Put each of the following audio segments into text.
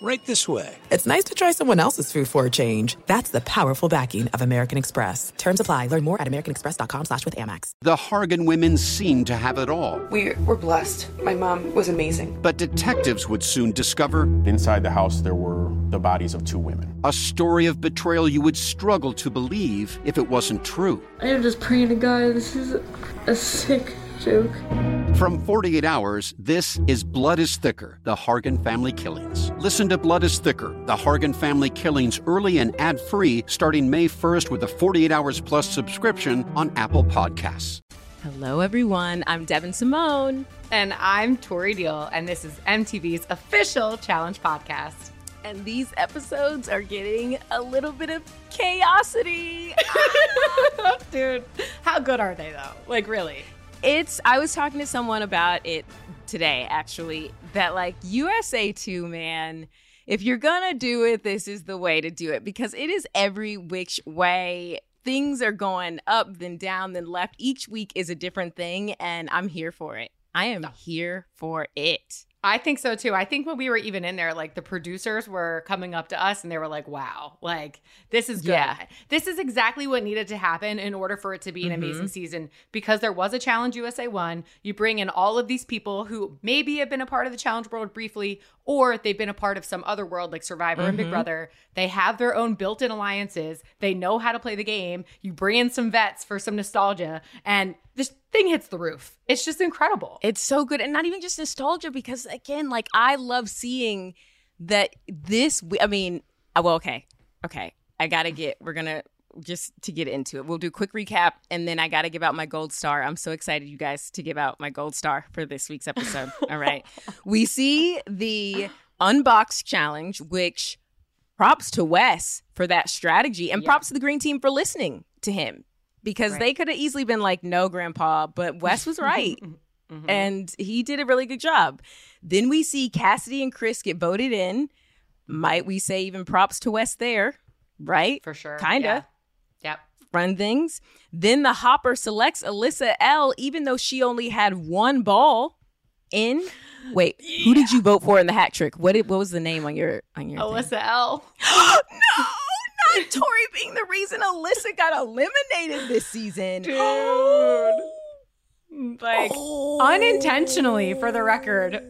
Right this way. it's nice to try someone else's food for a change. That's the powerful backing of American Express. Terms apply. Learn more at americanexpress.com slash with Amex. The Hargan women seemed to have it all. We were blessed. My mom was amazing. But detectives would soon discover Inside the house, there were the bodies of two women. a story of betrayal you would struggle to believe if it wasn't true. I am just praying to God. This is a sick joke. From 48 Hours, this is Blood is Thicker The Hargan Family Killings. Listen to Blood is Thicker The Hargan Family Killings early and ad free starting May 1st with a 48 Hours Plus subscription on Apple Podcasts. Hello, everyone. I'm Devyn Simone. And I'm Tori Deal, and this is MTV's official challenge podcast. And these episodes are getting a little bit of chaosity. Dude, how good are they though? Like, really? It's, I was talking to someone about it today, actually, that like USA 2, man, if you're gonna do it, this is the way to do it because it is every which way. Things are going up, then down, then left. Each week is a different thing, and I'm here for it. I am here for it. I think so too. I think when we were even in there, like the producers were coming up to us and they were like, wow, like this is good. Yeah. This is exactly what needed to happen in order for it to be an mm-hmm. amazing season because there was a Challenge USA one. You bring in all of these people who maybe have been a part of the Challenge world briefly or they've been a part of some other world like Survivor and Big mm-hmm. Brother. They have their own built in alliances, they know how to play the game. You bring in some vets for some nostalgia, and this thing hits the roof. It's just incredible. It's so good, and not even just nostalgia, because again, like I love seeing that this. I mean, uh, well, okay, okay, I gotta get. We're gonna just to get into it. We'll do a quick recap, and then I gotta give out my gold star. I'm so excited, you guys, to give out my gold star for this week's episode. All right, we see the unbox challenge, which props to Wes for that strategy, and props to the green team for listening to him because they could have easily been like, "No, Grandpa," but Wes was right. Mm-hmm. and he did a really good job. Then we see Cassidy and Chris get voted in. Might we say even props to Wes there, right? For sure. Kinda Yeah. Yep. run things. Then the Hopper selects Alyssa L, even though she only had one ball in. Wait, who did you vote for in the hat trick? What did, what was the name on your on your? thing? Alyssa L. no, not Tori being the reason Alyssa got eliminated this season. Dude. Oh. Like oh. unintentionally for the record.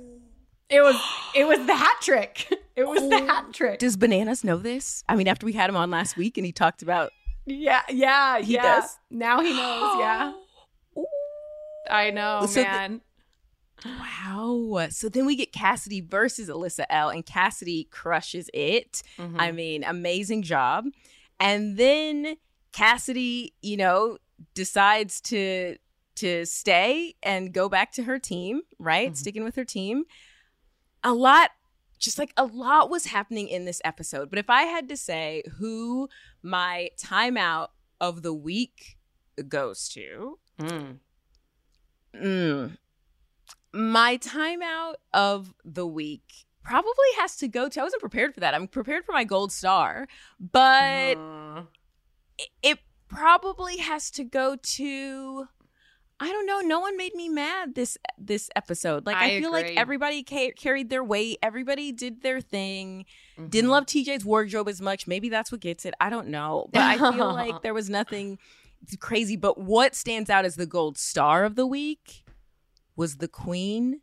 It was it was the hat trick. It was the hat oh. trick. Does Bananas know this? I mean, after we had him on last week and he talked about Yeah, yeah, He yeah. does? Now he knows, yeah. I know, So man. Wow. So then we get Cassidy versus Alyssa L, and Cassidy crushes it. Mm-hmm. I mean, amazing job. And then Cassidy, you know, decides to to stay and go back to her team, right? Sticking with her team. A lot just like a lot was happening in this episode. But if I had to say who my timeout of the week goes to, Mm. My timeout of the week probably has to go to. I wasn't prepared for that. I'm prepared for my gold star, but it, it probably has to go to. I don't know. No one made me mad this this episode. Like I, I feel like everybody ca- carried their weight. Everybody did their thing. Mm-hmm. Didn't love TJ's wardrobe as much. Maybe that's what gets it. I don't know. But I feel like there was nothing crazy. But what stands out as the gold star of the week was the queen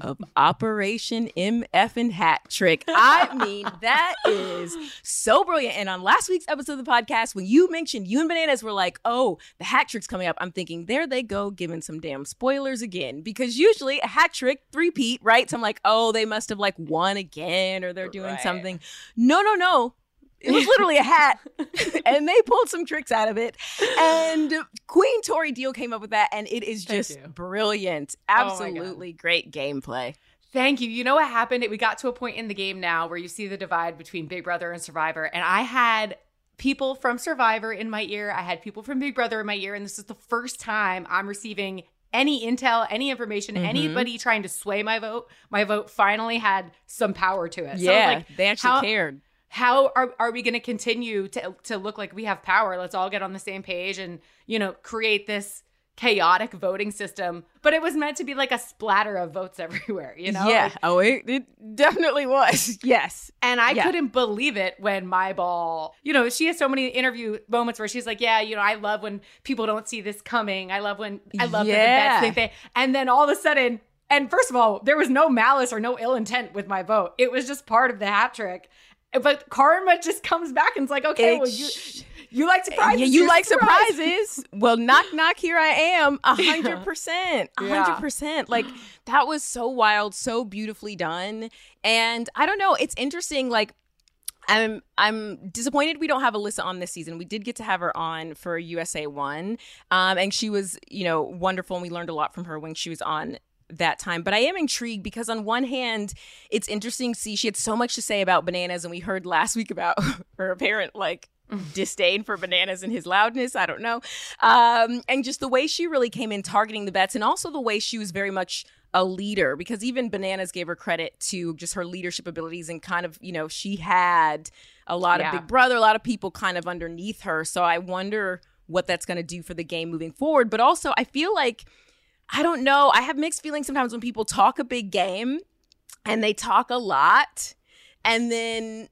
of Operation MF and Hat Trick. I mean, that is so brilliant. And on last week's episode of the podcast, when you mentioned you and Bananas were like, oh, the hat trick's coming up, I'm thinking, there they go, giving some damn spoilers again. Because usually a hat trick, three-peat, right? So I'm like, oh, they must have like won again or they're doing Right. something. No, no, no. It was literally a hat, and they pulled some tricks out of it. And Queen Tori Deal came up with that, and it is just you. brilliant—absolutely great gameplay. Thank you. You know what happened? We got to a point in the game now where you see the divide between Big Brother and Survivor, and I had people from Survivor in my ear. I had people from Big Brother in my ear, and this is the first time I'm receiving any intel, any information, Mm-hmm. anybody trying to sway my vote. My vote finally had some power to it. So, Yeah, like, they actually how- cared. How are, are we going to continue to to look like we have power let's all get on the same page and you know create this chaotic voting system, but it was meant to be like a splatter of votes everywhere, you know? Yeah. Like- oh, it, it definitely was. Yes. and I Yeah. couldn't believe it when my ball, you know, she has so many interview moments where she's like, Yeah, you know, I love when people don't see this coming. I love when I love that the Yeah. bets think they and then all of a sudden, and first of all, there was no malice or no ill intent with my vote. It was just part of the hat trick. But karma just comes back and it's like, okay, well, you you like surprises. Yeah, you you're like surprised. surprises. well, knock knock, here I am. A hundred percent. A hundred percent. Like that was so wild, so beautifully done. And I don't know, it's interesting, like I'm I'm disappointed we don't have Alyssa on this season. We did get to have her on for USA One, um, and she was you know wonderful, and we learned a lot from her when she was on that time. But I am intrigued because on one hand, it's interesting to see she had so much to say about bananas, and we heard last week about her apparent like disdain for bananas and his loudness. I don't know, um, and just the way she really came in targeting the bets, and also the way she was very much a leader because even bananas gave her credit to just her leadership abilities and kind of you know she had a lot Yeah. of big brother a lot of people kind of underneath her so i wonder what that's going to do for the game moving forward but also i feel like i don't know i have mixed feelings sometimes when people talk a big game and they talk a lot and then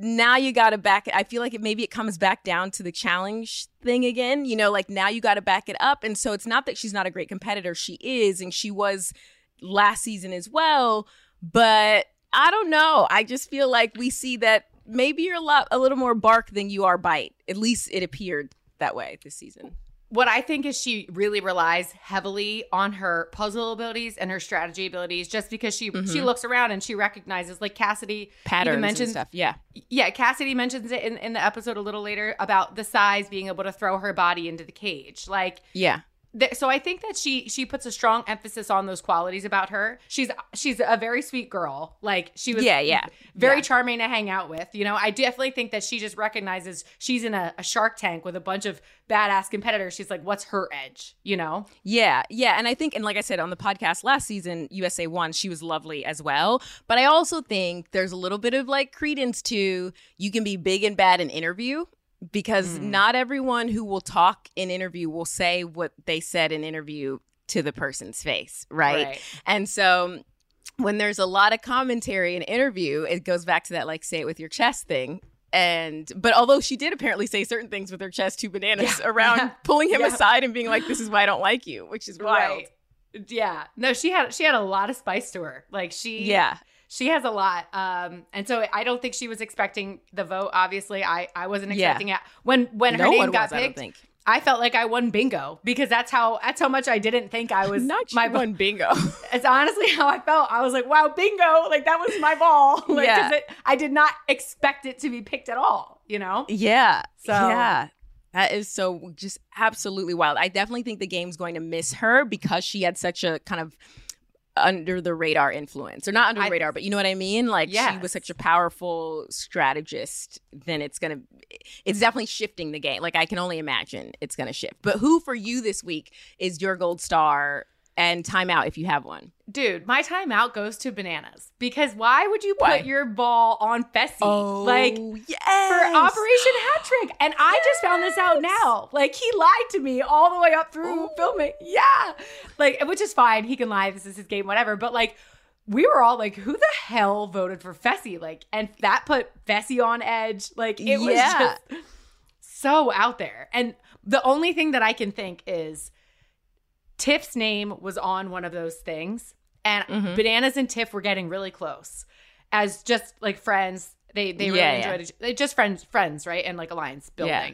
now you got to back it. I feel like it maybe it comes back down to the challenge thing again. You know, like now you got to back it up. And so it's not that she's not a great competitor. She is, and she was last season as well. But I don't know. I just feel like we see that maybe you're a lot a little more bark than you are bite. At least it appeared that way this season. What I think is she really relies heavily on her puzzle abilities and her strategy abilities just because she she looks around and she recognizes like Cassidy even Mm-hmm. Patterns mentions and stuff. Yeah. yeah, Cassidy mentions it in, in the episode a little later about the size being able to throw her body into the cage. Like Yeah. Th- so I think that she she puts a strong emphasis on those qualities about her. She's she's a very sweet girl. Like she was Yeah, yeah. very Yeah. charming to hang out with. You know, I definitely think that she just recognizes she's in a, a shark tank with a bunch of badass competitors. She's like, what's her edge? You know? Yeah, yeah. And I think, and like I said on the podcast last season, USA One. She was lovely as well. But I also think there's a little bit of like credence to you can be big and bad in interview because hmm. not everyone who will talk in interview will say what they said in interview to the person's face, right? Right. And so when there's a lot of commentary in interview, it goes back to that like say it with your chest thing. And but although she did apparently say certain things with her chest to bananas around pulling him Yeah. aside and being like, "This is why I don't like you," which is wild. Right. Yeah. No, she had she had a lot of spice to her. Like she Yeah, she has a lot um and so i don't think she was expecting the vote obviously i i wasn't Yeah. expecting it when when her name got was. I picked think. I felt like i won bingo because that's how that's how much i didn't think i was Not my one bingo. it's honestly how i felt i was like wow bingo like that was my ball like Yeah. it, i did not expect it to be picked at all you know yeah, So- yeah. That is so just absolutely wild. I definitely think the game's going to miss her because she had such a kind of under the radar influence, or not under the I- radar, but you know what I mean. Like she was such a powerful strategist. Then it's gonna, it's definitely shifting the game. Like I can only imagine it's gonna shift. But who for you this week is your gold star and timeout if you have one? dude my timeout goes to bananas because why would you put Why? your ball on Fessy? like oh, yes, for Operation Hat Trick. And I just found this out now. Like he lied to me all the way up through oh. filming. Yeah. Like which is fine. He can lie. This is his game, whatever. But like we were all like, who the hell voted for Fessy? Like, and that put Fessy on edge. Like it was just so out there. And the only thing that I can think is Tiff's name was on one of those things, and Mm-hmm. Bananas and Tiff were getting really close as just like friends. They they really Yeah, yeah. enjoyed it. They just friends, friends, right? And like alliance building. Yeah.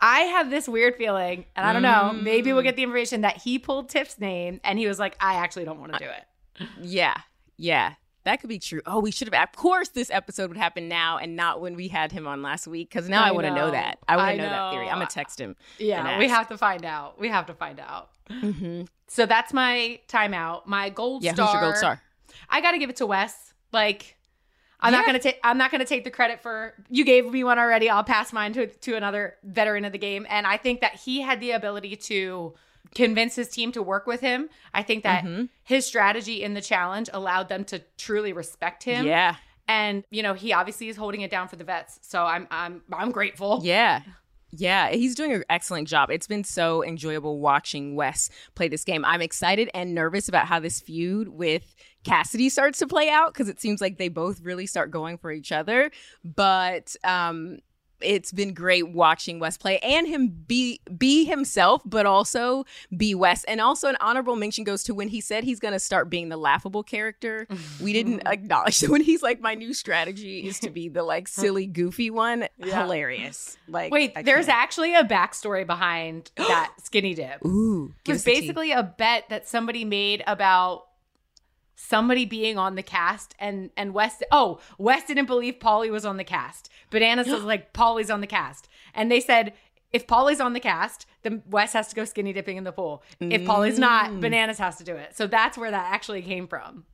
I have this weird feeling, and I don't know. Maybe Mm. we'll get the information that he pulled Tiff's name, and he was like, "I actually don't want to do it." Yeah, yeah, that could be true. Oh, we should have. Of course, this episode would happen now and not when we had him on last week. Because now I, I want to know know. that. I want to know. that theory. I'm gonna text him. Yeah, we have to find out. We have to find out. Mm-hmm. So that's my timeout. My gold Yeah, star. who's your gold star? I got to give it to Wes. Like, I'm not gonna take. I'm not gonna take the credit for. You gave me one already. I'll pass mine to to another veteran of the game, and I think that he had the ability to convince his team to work with him. I think that Mm-hmm. his strategy in the challenge allowed them to truly respect him. Yeah, and you know he obviously is holding it down for the vets. So I'm I'm I'm grateful. yeah, Yeah, he's doing an excellent job. It's been so enjoyable watching Wes play this game. I'm excited and nervous about how this feud with Cassidy starts to play out because it seems like they both really start going for each other. But um, it's been great watching Wes play and him be be himself, but also be Wes. And also an honorable mention goes to when he said he's gonna start being the laughable character. we didn't acknowledge that when he's like, my new strategy is to be the like silly, goofy one. Yeah. Hilarious. Like wait, I there's can't. actually a backstory behind that skinny dip. Ooh, it was basically a bet that somebody made about somebody being on the cast and and Wes oh Wes didn't believe Paulie was on the cast. Bananas was like Paulie's on the cast. And they said if Paulie's on the cast, then Wes has to go skinny dipping in the pool. If Paulie's not, mm. Bananas has to do it. So that's where that actually came from.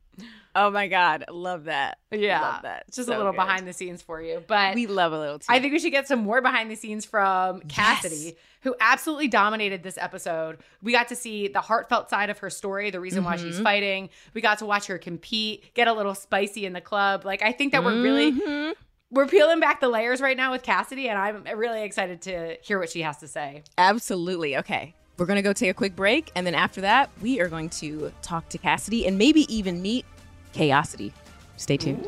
Oh my god, love that. Yeah, love that. It's just so a little good. behind the scenes for you, but we love a little. Too. I think we should get some more behind the scenes from Cassidy, yes. Who absolutely dominated this episode. We got to see the heartfelt side of her story, the reason mm-hmm. why she's mm-hmm. fighting. We got to watch her compete, get a little spicy in the club. Like I think that we're really mm-hmm. we're peeling back the layers right now with Cassidy, and I'm really excited to hear what she has to say. Absolutely. Okay. We're going to go take a quick break. And then after that, we are going to talk to Cassidy and maybe even meet Chaosity. Stay tuned.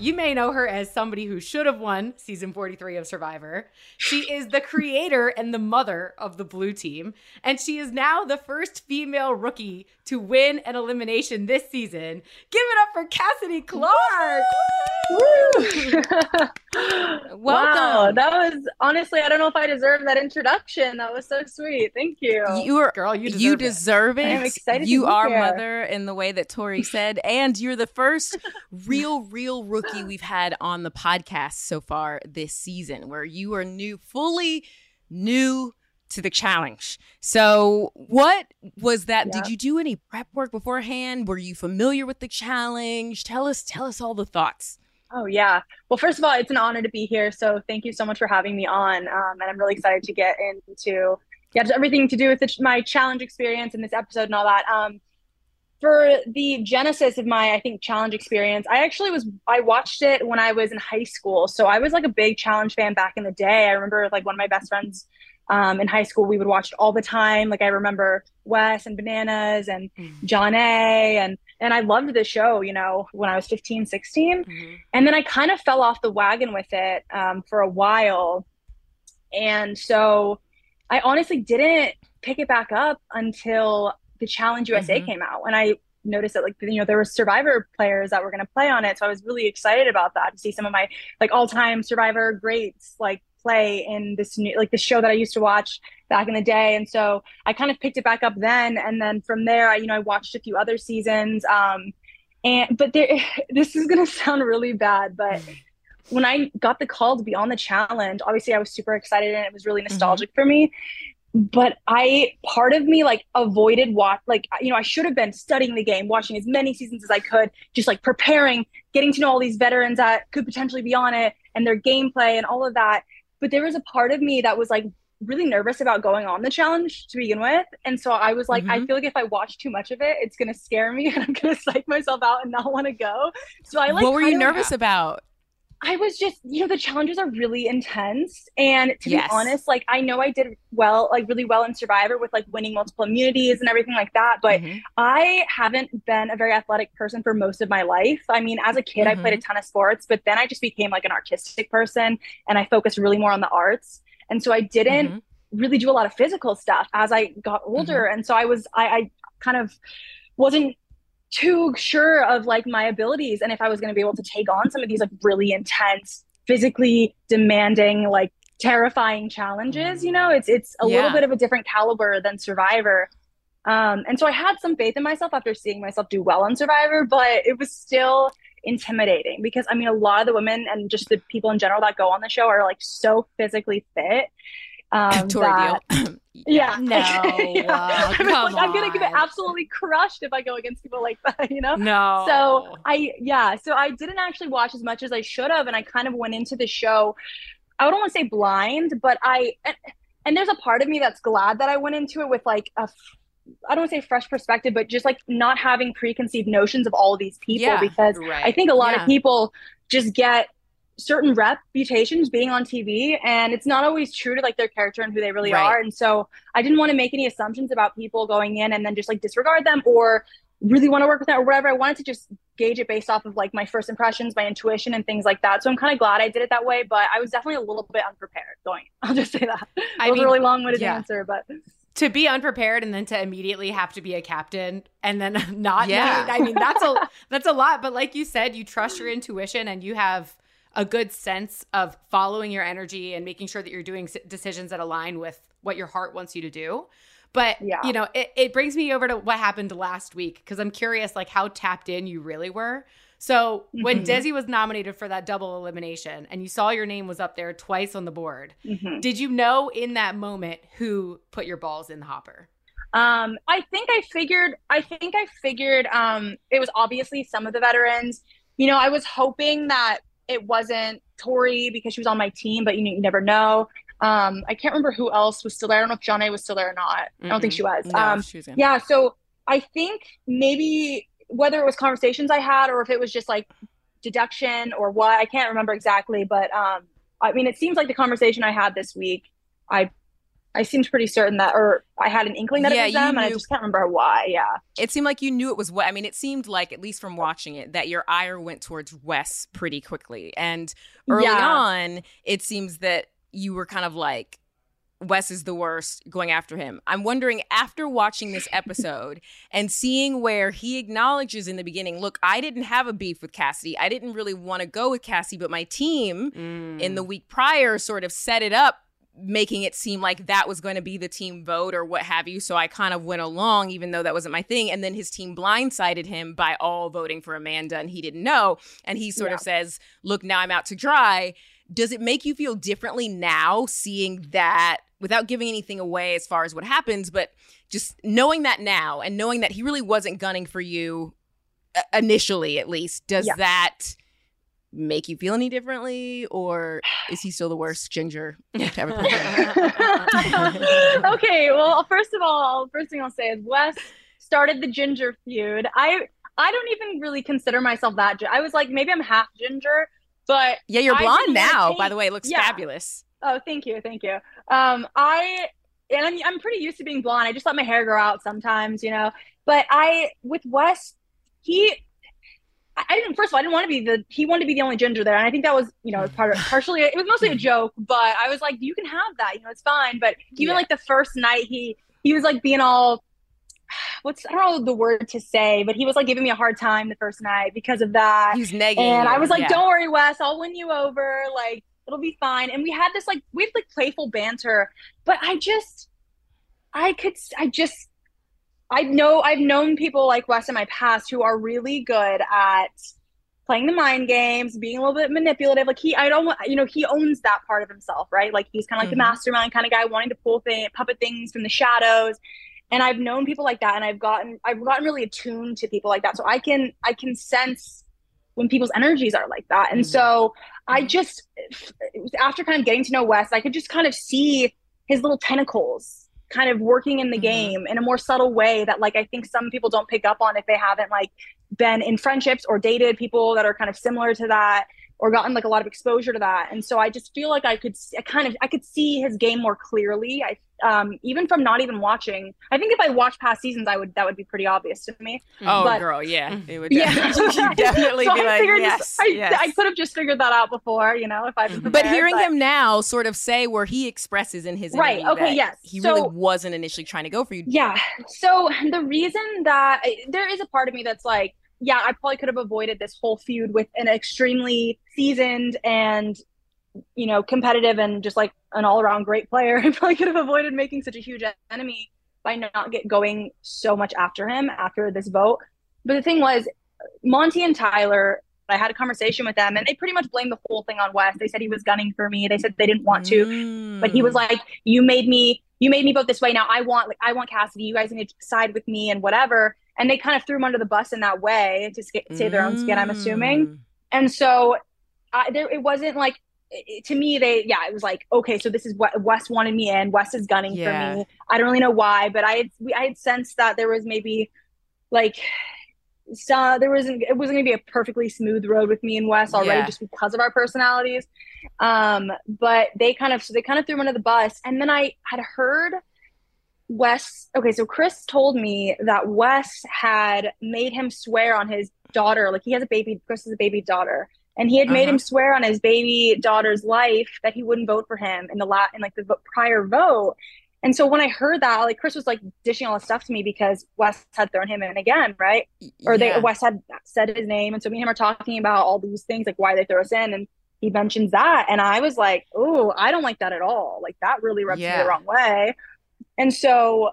You may know her as somebody who should have won season 43 of Survivor. She is the creator and the mother of the blue team, and she is now the first female rookie to win an elimination this season. Give it up for Cassidy Clark. Welcome. Wow, that was honestly, I don't know if I deserve that introduction. That was so sweet. Thank you. You are girl. You deserve you deserve it. it. I'm excited. You are here. mother in the way that Tori said, and you're the first real, real rookie we've had on the podcast so far this season, where you are new, fully new to the challenge. So, what was that? Yep. Did you do any prep work beforehand? Were you familiar with the challenge? Tell us, tell us all the thoughts. Oh yeah. Well, first of all, it's an honor to be here. So thank you so much for having me on. Um, and I'm really excited to get into yeah, just everything to do with the, my challenge experience in this episode and all that. Um, for the genesis of my, I think, challenge experience, I actually was I watched it when I was in high school. So I was like a big challenge fan back in the day. I remember like one of my best friends um, in high school, we would watch it all the time. Like I remember Wes and Bananas and mm. Jonna and and I loved the show, you know, when I was 15, 16. Mm-hmm. And then I kind of fell off the wagon with it um, for a while. And so I honestly didn't pick it back up until the Challenge USA mm-hmm. came out. And I noticed that like you know there were survivor players that were going to play on it so i was really excited about that to see some of my like all-time survivor greats like play in this new like the show that I used to watch back in the day. And so I kind of picked it back up then. And then from there, I, you know, I watched a few other seasons. Um, and but there, this is gonna sound really bad, but when I got the call to be on the challenge, obviously I was super excited and it was really mm-hmm. nostalgic mm-hmm. for me. But I, part of me, like avoided watch, like you know, I should have been studying the game, watching as many seasons as I could, just like preparing, getting to know all these veterans that could potentially be on it and their gameplay and all of that but there was a part of me that was like really nervous about going on the challenge to begin with. And so I was like, mm-hmm. I feel like if I watch too much of it, it's gonna scare me and I'm gonna psych myself out and not want to go. So I like What were you nervous about? I was just, you know, the challenges are really intense. And to yes. be honest, like I know I did well, like really well in Survivor with like winning multiple immunities and everything like that. But mm-hmm. I haven't been a very athletic person for most of my life. I mean, as a kid, mm-hmm. I played a mm-hmm. ton of sports, but then I just became like an artistic person and I focused really more on the arts. And so I didn't mm-hmm. really do a lot of physical stuff as I got older. Mm-hmm. And so I was, I, I kind of wasn't too sure of like my abilities and if I was going to be able to take on some of these like really intense, physically demanding, like terrifying challenges. You know, it's it's a yeah. little bit of a different caliber than Survivor. Um, and so I had some faith in myself after seeing myself do well on Survivor, but it was still intimidating because I mean, a lot of the women and just the people in general that go on the show are like so physically fit. Um, that, yeah, no, yeah. Come like, I'm gonna get absolutely crushed if I go against people like that, you know. No. So I, yeah, so I didn't actually watch as much as I should have, and I kind of went into the show. I don't want to say blind, but I, and, and there's a part of me that's glad that I went into it with like a I don't want to say fresh perspective, but just like not having preconceived notions of all of these people Yeah, because right. I think a lot Yeah. of people just get certain reputations being on TV and it's not always true to like their character and who they really Right. are. And so I didn't want to make any assumptions about people going in and then just like disregard them or really want to work with them or whatever. I wanted to just gauge it based off of like my first impressions, my intuition and things like that. So I'm kind of glad I did it that way, but I was definitely a little bit unprepared going. I'll just say that. I it was mean, a really long-winded yeah. answer, but to be unprepared and then to immediately have to be a captain and then not Yeah. I mean that's a that's a lot but like you said you trust your intuition and you have a good sense of following your energy and making sure that you're doing decisions that align with what your heart wants you to do but Yeah. you know it, it brings me over to what happened last week because i'm curious like how tapped in you really were so when Mhm. desi was nominated for that double elimination and you saw your name was up there twice on the board mhm. did you know in that moment who put your balls in the hopper Um, I think I figured. I think I figured. Um, it was obviously some of the veterans. You know, I was hoping that it wasn't Tori because she was on my team, but you, know, you never know. Um, I can't remember who else was still there. I don't know if Jonna was still there or not. I don't think she was. No, um, she was yeah. So I think maybe whether it was conversations I had or if it was just like deduction or what, I can't remember exactly. But um, I mean, it seems like the conversation I had this week, I I seemed pretty certain that, or I had an inkling that Yeah, it was them, and I just can't remember why. Yeah. it seemed like you knew it was what I mean, it seemed like, at least from watching it, that your ire went towards Wes pretty quickly. And early Yeah. on, it seems that you were kind of like, Wes is the worst, going after him. I'm wondering, after watching this episode and seeing where he acknowledges in the beginning, look, I didn't have a beef with Cassidy. I didn't really want to go with Cassidy, but my team mm. in the week prior sort of set it up making it seem like that was going to be the team vote or what have you. So i kind of went along even though that wasn't my thing. And then his team blindsided him by all voting for amanda and he didn't know. And he sort of says look now i'm out to dry. Does it make you feel differently now seeing that without giving anything away as far as what happens but just knowing that now and knowing that he really wasn't gunning for you uh, initially at least does Yeah. that make you feel any differently or is he still the worst ginger to ever okay. Well, first of all, first thing I'll say is Wes started the ginger feud. I I don't even really consider myself that. I was like, maybe I'm half ginger, but yeah you're blonde now take- by the way it looks yeah. fabulous Oh, thank you, thank you. Um, I and I'm I'm pretty used to being blonde. I just let my hair grow out sometimes, you know. But I with Wes, he I didn't first of all I didn't want to be the he wanted to be the only ginger there, and I think that was you know part of partially it was mostly a joke, but I was like you can have that, you know, it's fine. But even Yeah. like the first night, he he was like being all what's I don't know the word to say, but he was like giving me a hard time the first night because of that. He's negging And I was like, yeah. don't worry, Wes, I'll win you over. Like, it'll be fine. And we had this like we had like playful banter, but I just I could I just I know I've known people like Wes in my past who are really good at playing the mind games, being a little bit manipulative. Like he I don't want you know, he owns that part of himself, right? Like he's kind of like Mhm. the mastermind kind of guy wanting to pull thing, puppet things from the shadows. And I've known people like that and I've gotten I've gotten really attuned to people like that. So I can I can sense when people's energies are like that. And Mhm. so I Mhm. just after kind of getting to know Wes, I could just kind of see his little tentacles kind of working in the Mhm. game in a more subtle way that like I think some people don't pick up on if they haven't like been in friendships or dated people that are kind of similar to that or gotten like a lot of exposure to that. And so I just feel like I could I kind of I could see his game more clearly. I um even from not even watching. I think if I watched past seasons I would that would be pretty obvious to me. oh but- girl yeah it would Yeah. definitely, you'd definitely So be I like figured yes, this- I, yes. I could have just figured that out before, you know, if I'd been but prepared, hearing him now sort of say where he expresses in his Right, okay, yes. he So- really wasn't initially trying to go for you Yeah. So the reason that there is a part of me that's like, yeah, I probably could have avoided this whole feud with an extremely seasoned and, you know, competitive and just like an all around great player. I probably could have avoided making such a huge enemy by not get going so much after him after this vote. But the thing was, Monte and Tyler, I had a conversation with them and they pretty much blamed the whole thing on Wes. They said he was gunning for me. They said they didn't want to, mm. but he was like, You made me you made me vote this way. Now I want like I want Cassidy. You guys need to side with me and whatever. And they kind of threw him under the bus in that way to save their own skin, I'm assuming. Mm. And so I, there, it wasn't like to me they yeah it was like okay so this is what wes wanted me in wes is gunning yeah. for me i don't really know why but i had i had sensed that there was maybe like so there wasn't it wasn't gonna be a perfectly smooth road with me and wes already yeah. just because of our personalities um but they kind of so they kind of threw him under the bus and then i had heard wes okay so chris told me that wes had made him swear on his daughter like he has a baby chris is a baby daughter and he had uh-huh. made him swear on his baby daughter's life that he wouldn't vote for him in the la- in like the prior vote. And so when I heard that, like Chris was like dishing all this stuff to me because Wes had thrown him in again, right? Or they yeah. Wes had said his name, and so me and him are talking about all these things, like why they throw us in, and he mentions that, and I was like, oh, I don't like that at all. Like that really rubs yeah. me the wrong way. And so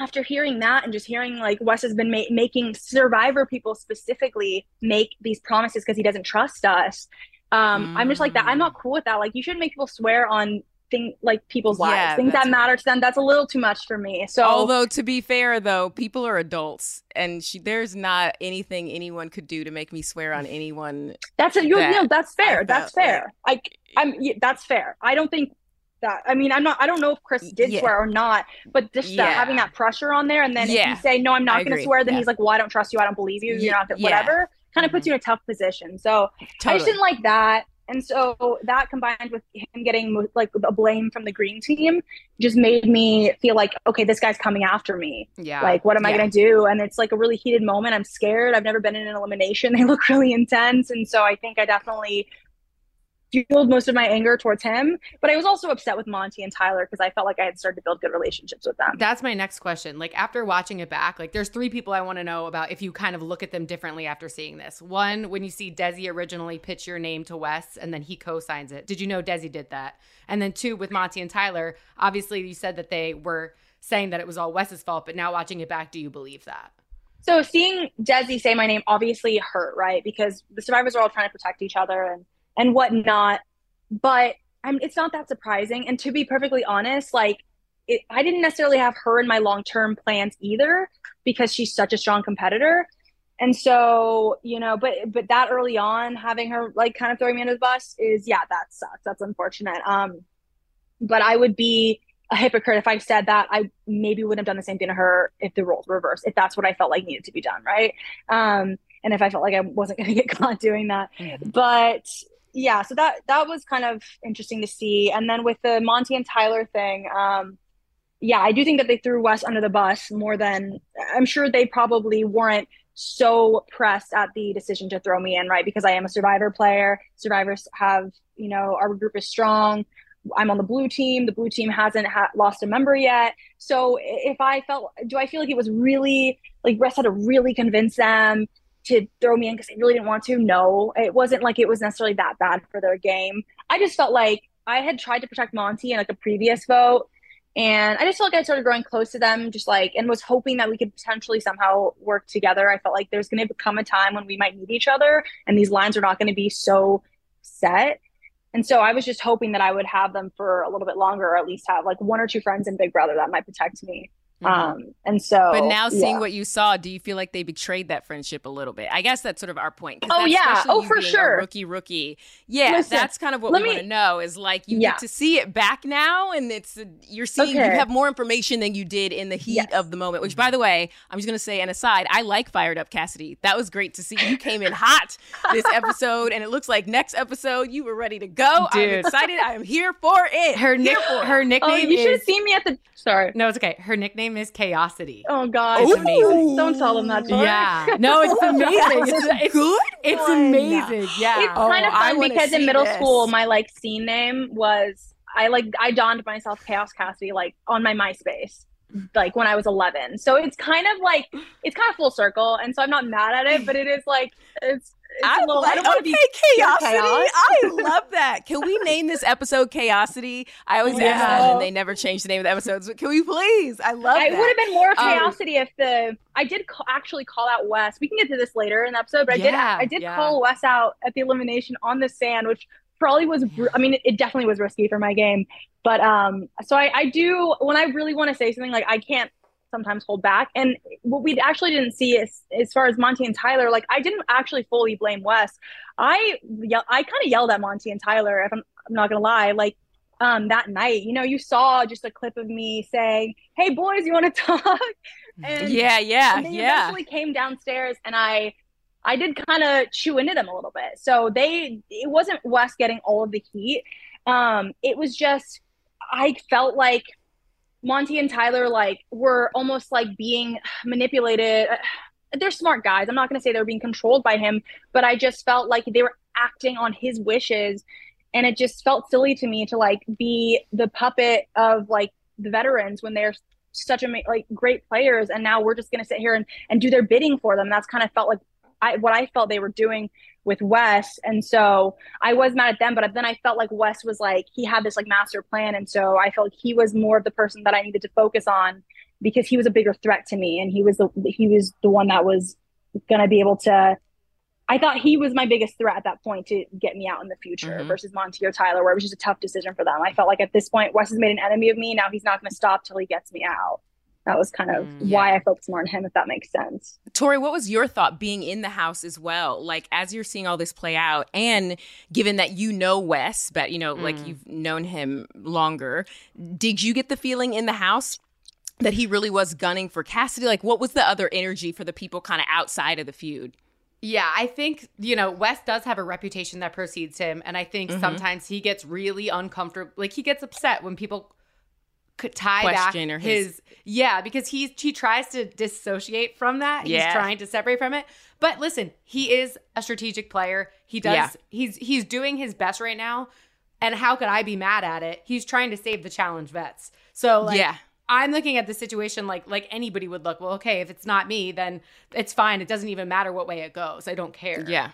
after hearing that and just hearing like Wes has been ma- making survivor people specifically make these promises because he doesn't trust us. Um, mm. I'm just like that. I'm not cool with that. Like you shouldn't make people swear on thing like people's lives, yeah, things that matter to them. That's a little too much for me. So, although to be fair, though, people are adults, and she, there's not anything anyone could do to make me swear on anyone. That's a you that know that's fair. That's fair. Like, I'm yeah, that's fair. I don't think that. I mean, I'm not. I don't know if Chris did yeah. swear or not, but just yeah. that, having that pressure on there, and then yeah. if you say no, I'm not going to swear, then he's like, well, I don't trust you. I don't believe you. You're not gonna, whatever. Kind of puts mm-hmm. you in a tough position. So totally. I just didn't like that. And so that combined with him getting like a blame from the green team just made me feel like, okay, this guy's coming after me. Yeah. Like, what am I going to do? And it's like a really heated moment. I'm scared. I've never been in an elimination. They look really intense. And so I think I definitely fueled most of my anger towards him. But I was also upset with Monte and Tyler because I felt like I had started to build good relationships with them. That's my next question. Like after watching it back, like there's three people I want to know about if you kind of look at them differently after seeing this. One, when you see Desi originally pitch your name to Wes and then he co-signs it. Did you know Desi did that? And then two, with Monte and Tyler, obviously you said that they were saying that it was all Wes's fault, but now watching it back, do you believe that? So seeing Desi say my name obviously hurt, right? Because the survivors are all trying to protect each other and and whatnot. But I'm, it's not that surprising. And to be perfectly honest, like it, I didn't necessarily have her in my long term plans either because she's such a strong competitor. And so, you know, but but that early on, having her like kind of throwing me under the bus is yeah, that sucks. That's unfortunate. Um, but I would be a hypocrite if I said that I maybe wouldn't have done the same thing to her if the roles were reversed, if that's what I felt like needed to be done, right? Um, and if I felt like I wasn't going to get caught doing that. Mm-hmm. But yeah, so that that was kind of interesting to see. And then with the Monte and Tyler thing, um, yeah, I do think that they threw Wes under the bus more than I'm sure they probably weren't so pressed at the decision to throw me in, right? Because I am a survivor player. Survivors have, you know, our group is strong. I'm on the blue team. The blue team hasn't ha- lost a member yet. So if I felt, do I feel like it was really like Wes had to really convince them to throw me in because they really didn't want to. No, it wasn't like it was necessarily that bad for their game. I just felt like I had tried to protect Monte in like a previous vote. And I just felt like I started growing close to them, just like, and was hoping that we could potentially somehow work together. I felt like there's going to come a time when we might need each other, and these lines are not going to be so set. And so I was just hoping that I would have them for a little bit longer, or at least have like one or two friends in Big Brother that might protect me. Mm-hmm. Um, and so, but now seeing yeah. what you saw, do you feel like they betrayed that friendship a little bit? I guess that's sort of our point. Oh yeah, oh for sure, rookie, rookie. Yeah, Listen, that's kind of what we want to know. Is like you yeah. get to see it back now, and it's you're seeing okay. you have more information than you did in the heat yes. of the moment. Which, by the way, I'm just gonna say an aside. I like fired up Cassidy. That was great to see. You came in hot this episode, and it looks like next episode you were ready to go. Dude. I'm excited. I am here for it. Her nick, her nickname. Oh, you should have seen me at the. Sorry, no, it's okay. Her nickname name is Chaosity. Oh God, it's amazing. Don't tell them that. Yeah, no, it's amazing. it's, it's good. It's amazing. Yeah, it's kind of oh, fun because in middle this. school, my like scene name was I like I donned myself Chaos Cassidy like on my MySpace like when I was 11. So it's kind of like it's kind of full circle, and so I'm not mad at it, but it is like it's I, little, like, I don't want to okay, be chaosity. chaos. I love that. Can we name this episode Chaosity? I always Yeah. ask that, and they never change the name of the episodes. But can we please? I love It that. would have been more Um, chaosity if the I did call, actually call out Wes. We can get to this later in the episode, but I did I did yeah. call Wes out at the elimination on the sand, which probably was br- I mean it, it definitely was risky for my game. But um so I, I do when I really want to say something like I can't sometimes hold back. And what we actually didn't see is as far as Monte and Tyler, like I didn't actually fully blame Wes. I yell, I kind of yelled at Monte and Tyler if I'm, I'm not gonna lie, like um that night. You know, you saw just a clip of me saying, "Hey boys, you want to talk?" And Yeah, yeah, and they yeah. eventually came downstairs and I I did kind of chew into them a little bit. So they it wasn't Wes getting all of the heat. Um it was just I felt like Monte and Tyler like were almost like being manipulated. They're smart guys. I'm not going to say they were being controlled by him, but I just felt like they were acting on his wishes and it just felt silly to me to like be the puppet of like the veterans when they're such a like great players and now we're just going to sit here and, and do their bidding for them that's kind of felt like I, what I felt they were doing with Wes. And so I was mad at them, but then I felt like Wes was like, he had this like master plan. And so I felt like he was more of the person that I needed to focus on because he was a bigger threat to me. And he was the, he was the one that was going to be able to, I thought he was my biggest threat at that point to get me out in the future Mhm. versus Monte or Tyler, where it was just a tough decision for them. I felt like at this point, Wes has made an enemy of me. Now he's not going to stop till he gets me out. That was kind of Mm, why I focused more on him, if that makes sense. Tori, what was your thought being in the house as well? Like as you're seeing all this play out, and given that you know Wes, but you know, like Mm. you've known him longer, did you get the feeling in the house that he really was gunning for Cassidy? Like, what was the other energy for the people kind of outside of the feud? Yeah, I think, you know, Wes does have a reputation that precedes him. And I think Mhm. sometimes he gets really uncomfortable. Like, he gets upset when people could tie back or his, his- yeah because he he tries to dissociate from that Yeah. he's trying to separate from it but listen he is a strategic player he does Yeah. he's he's doing his best right now and how could i be mad at it he's trying to save the challenge vets so like Yeah. I'm looking at the situation like like anybody would look. Well, okay, if it's not me, then it's fine. It doesn't even matter what way it goes. I don't care. Yeah.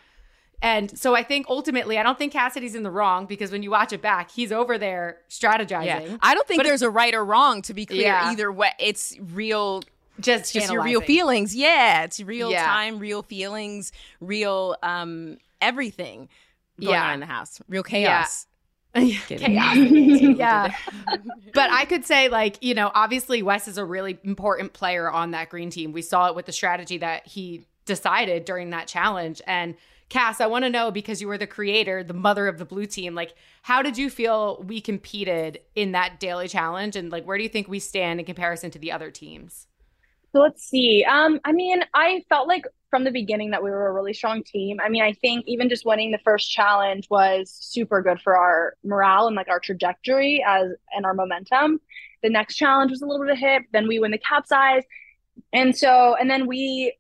And so I think ultimately, I don't think Cassidy's in the wrong because when you watch it back, he's over there strategizing. Yeah. I don't think But there's a right or wrong, to be clear, Yeah. either way. It's real just just your real feelings. Yeah, it's real Yeah. time, real feelings, real um everything going Yeah. on in the house. Real chaos. Chaos. yeah. but I could say, like, you know, obviously Wes is a really important player on that green team. We saw it with the strategy that he decided during that challenge. And Cass, I want to know because you were the creator, the mother of the blue team, like, how did you feel we competed in that daily challenge? And, like, where do you think we stand in comparison to the other teams? So let's see. Um, I mean, I felt like from the beginning that we were a really strong team. I mean, I think even just winning the first challenge was super good for our morale and like our trajectory as and our momentum. The next challenge was a little bit of a hit. Then we win the capsize, and so and then we,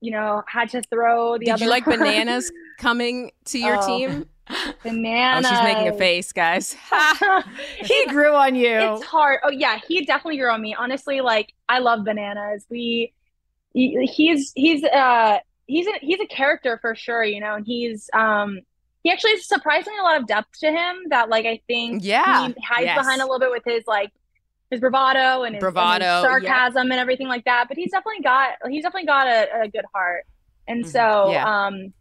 you know, had to throw the Did other you like bananas coming to your Oh, team? bananas. Oh, she's making a face, guys. He grew on you. It's hard. Oh yeah, he definitely grew on me. Honestly, like I love bananas. We, he, he's he's uh he's a he's a character for sure. You know, and he's um he actually has surprisingly a lot of depth to him that like I think Yeah, he hides yes. behind a little bit with his like his bravado and his, and his Bravado, sarcasm and everything like that. But he's definitely got he's definitely got a, a good heart. And Mhm. so Yeah. um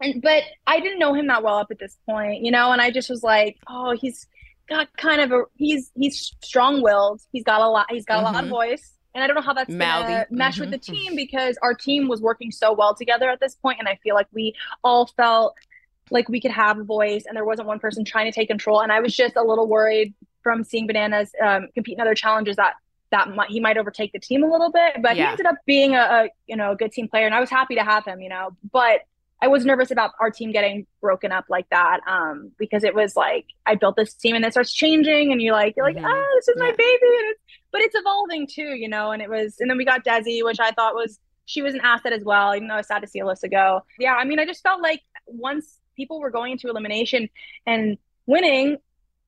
and but I didn't know him that well up at this point, you know, and I just was like, oh, he's got kind of a he's he's strong willed. He's got a lot he's got a lot of Mhm. voice. And I don't know how that's gonna mesh with Mhm. the team because our team was working so well together at this point, and I feel like we all felt like we could have a voice, and there wasn't one person trying to take control. And I was just a little worried from seeing Bananas um, compete in other challenges that that might, he might overtake the team a little bit. But he ended up being a, a you know a good team player, and I was happy to have him. You know, but I was nervous about our team getting broken up like that um, because it was like I built this team and it starts changing, and you're like you're like Mhm. oh this is my baby, and it's but it's evolving too, you know. And it was and then we got Desi, which I thought was she was an asset as well, even though I was sad to see Alyssa go. Yeah, I mean, I just felt like once people were going into elimination and winning,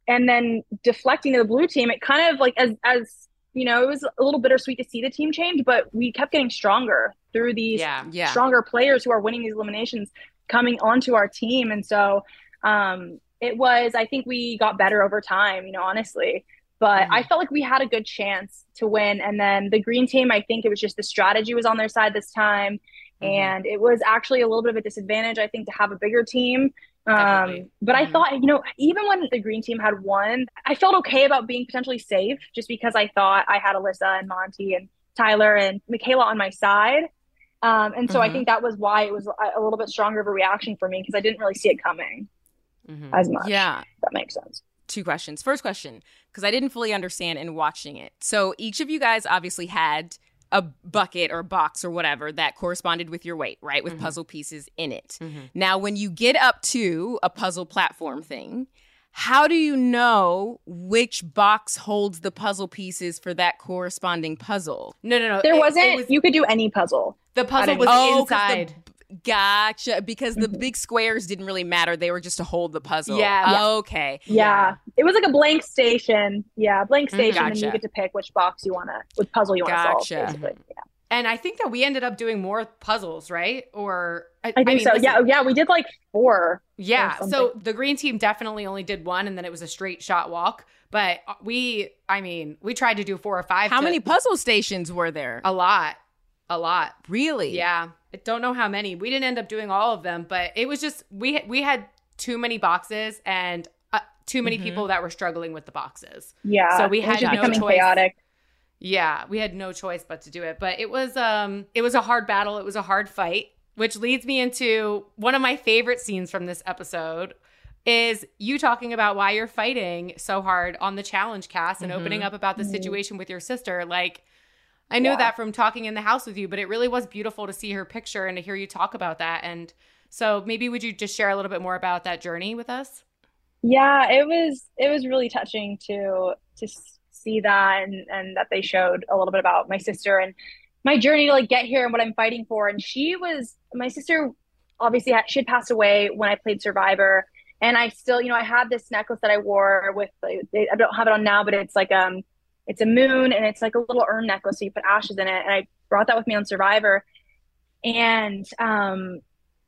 and then deflecting to the blue team, it kind of like as as you know, it was a little bittersweet to see the team change, but we kept getting stronger through these Yeah. Yeah. stronger players who are winning these eliminations. coming onto our team. And so um, it was, I think we got better over time, you know, honestly. But mm-hmm. I felt like we had a good chance to win. And then the green team, I think it was just the strategy was on their side this time. Mm-hmm. And it was actually a little bit of a disadvantage, I think, to have a bigger team. Um, but mm-hmm. I thought, you know, even when the green team had won, I felt okay about being potentially safe just because I thought I had Alyssa and Monte and Tyler and Michaela on my side. Um, and so mm-hmm. I think that was why it was a little bit stronger of a reaction for me because I didn't really see it coming mm-hmm. as much. Yeah. that makes sense. Two questions. First question, because I didn't fully understand in watching it. So each of you guys obviously had a bucket or box or whatever that corresponded with your weight, right? With mm-hmm. puzzle pieces in it. Mm-hmm. Now, when you get up to a puzzle platform thing, how do you know which box holds the puzzle pieces for that corresponding puzzle? No, no, no. There it, wasn't. It was, you could do any puzzle. The puzzle was oh, inside. The, gotcha. Because the mm-hmm. big squares didn't really matter. They were just to hold the puzzle. Yeah. Okay. Yeah. yeah. It was like a blank station. Yeah, blank mm-hmm. station, mm, gotcha. and you get to pick which box you want to, which puzzle you want to gotcha. solve. Basically. Yeah. And I think that we ended up doing more puzzles, right? Or I, I think I mean, so. Listen, yeah, yeah, we did like four. Yeah. So the green team definitely only did one, and then it was a straight shot walk. But we, I mean, we tried to do four or five. How to, many puzzle stations were there? A lot, a lot. Really? Yeah. I don't know how many. We didn't end up doing all of them, but it was just we we had too many boxes and uh, too many mm-hmm. people that were struggling with the boxes. Yeah. So we had no choice. Chaotic. Yeah, we had no choice but to do it. But it was um it was a hard battle. It was a hard fight, which leads me into one of my favorite scenes from this episode is you talking about why you're fighting so hard on the challenge cast and mm-hmm. opening up about the mm-hmm. situation with your sister. Like I knew yeah. that from talking in the house with you, but it really was beautiful to see her picture and to hear you talk about that. And so maybe would you just share a little bit more about that journey with us? Yeah, it was it was really touching to to see that and, and that they showed a little bit about my sister and my journey to like get here and what I'm fighting for. And she was my sister. Obviously, she had passed away when I played Survivor, and I still, you know, I had this necklace that I wore with. I don't have it on now, but it's like um, it's a moon and it's like a little urn necklace, so you put ashes in it. And I brought that with me on Survivor, and um,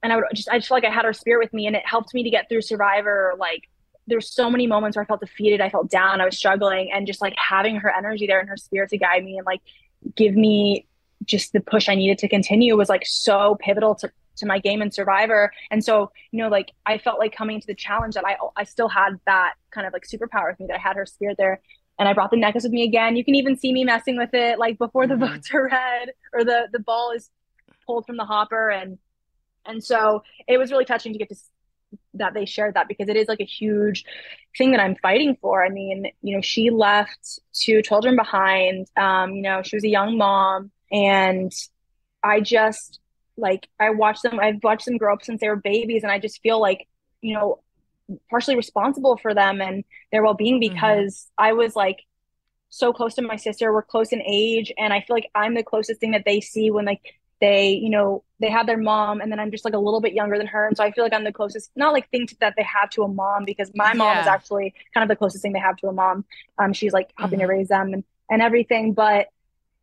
and I would just I just felt like I had her spirit with me, and it helped me to get through Survivor like there's so many moments where I felt defeated, I felt down, I was struggling, and just like having her energy there and her spirit to guide me and like give me just the push I needed to continue was like so pivotal to to my game and survivor and so you know like i felt like coming to the challenge that i i still had that kind of like superpower with me that i had her spirit there and i brought the necklace with me again you can even see me messing with it like before the mm-hmm. votes are read or the the ball is pulled from the hopper and and so it was really touching to get to that they shared that because it is like a huge thing that I'm fighting for. I mean, you know, she left two children behind. Um, you know, she was a young mom and I just like I watched them I've watched them grow up since they were babies and I just feel like, you know, partially responsible for them and their well-being mm-hmm. because mm-hmm. I was like so close to my sister. We're close in age and I feel like I'm the closest thing that they see when like they you know they have their mom and then i'm just like a little bit younger than her and so i feel like i'm the closest not like thing to, that they have to a mom because my mom yeah. is actually kind of the closest thing they have to a mom um she's like helping mm-hmm. to raise them and and everything but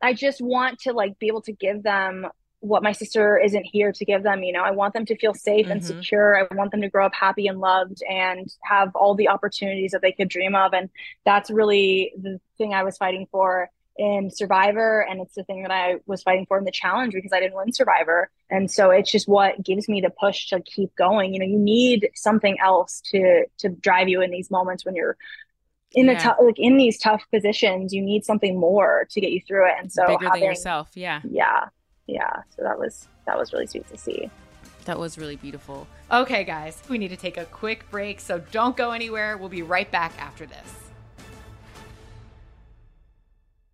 i just want to like be able to give them what my sister isn't here to give them you know? I want them to feel safe mm-hmm. and secure. I want them to grow up happy and loved and have all the opportunities that they could dream of. And that's really the thing i was fighting for in Survivor, and it's the thing that I was fighting for in the challenge because I didn't win Survivor, and so it's just what gives me the push to keep going. You know, you need something else to to drive you in these moments when you're in the yeah. tough like in these tough positions. You need something more to get you through it, and so bigger having, than yourself, yeah, yeah, yeah. So that was that was really sweet to see. That was really beautiful. Okay, guys, we need to take a quick break, so don't go anywhere. We'll be right back after this.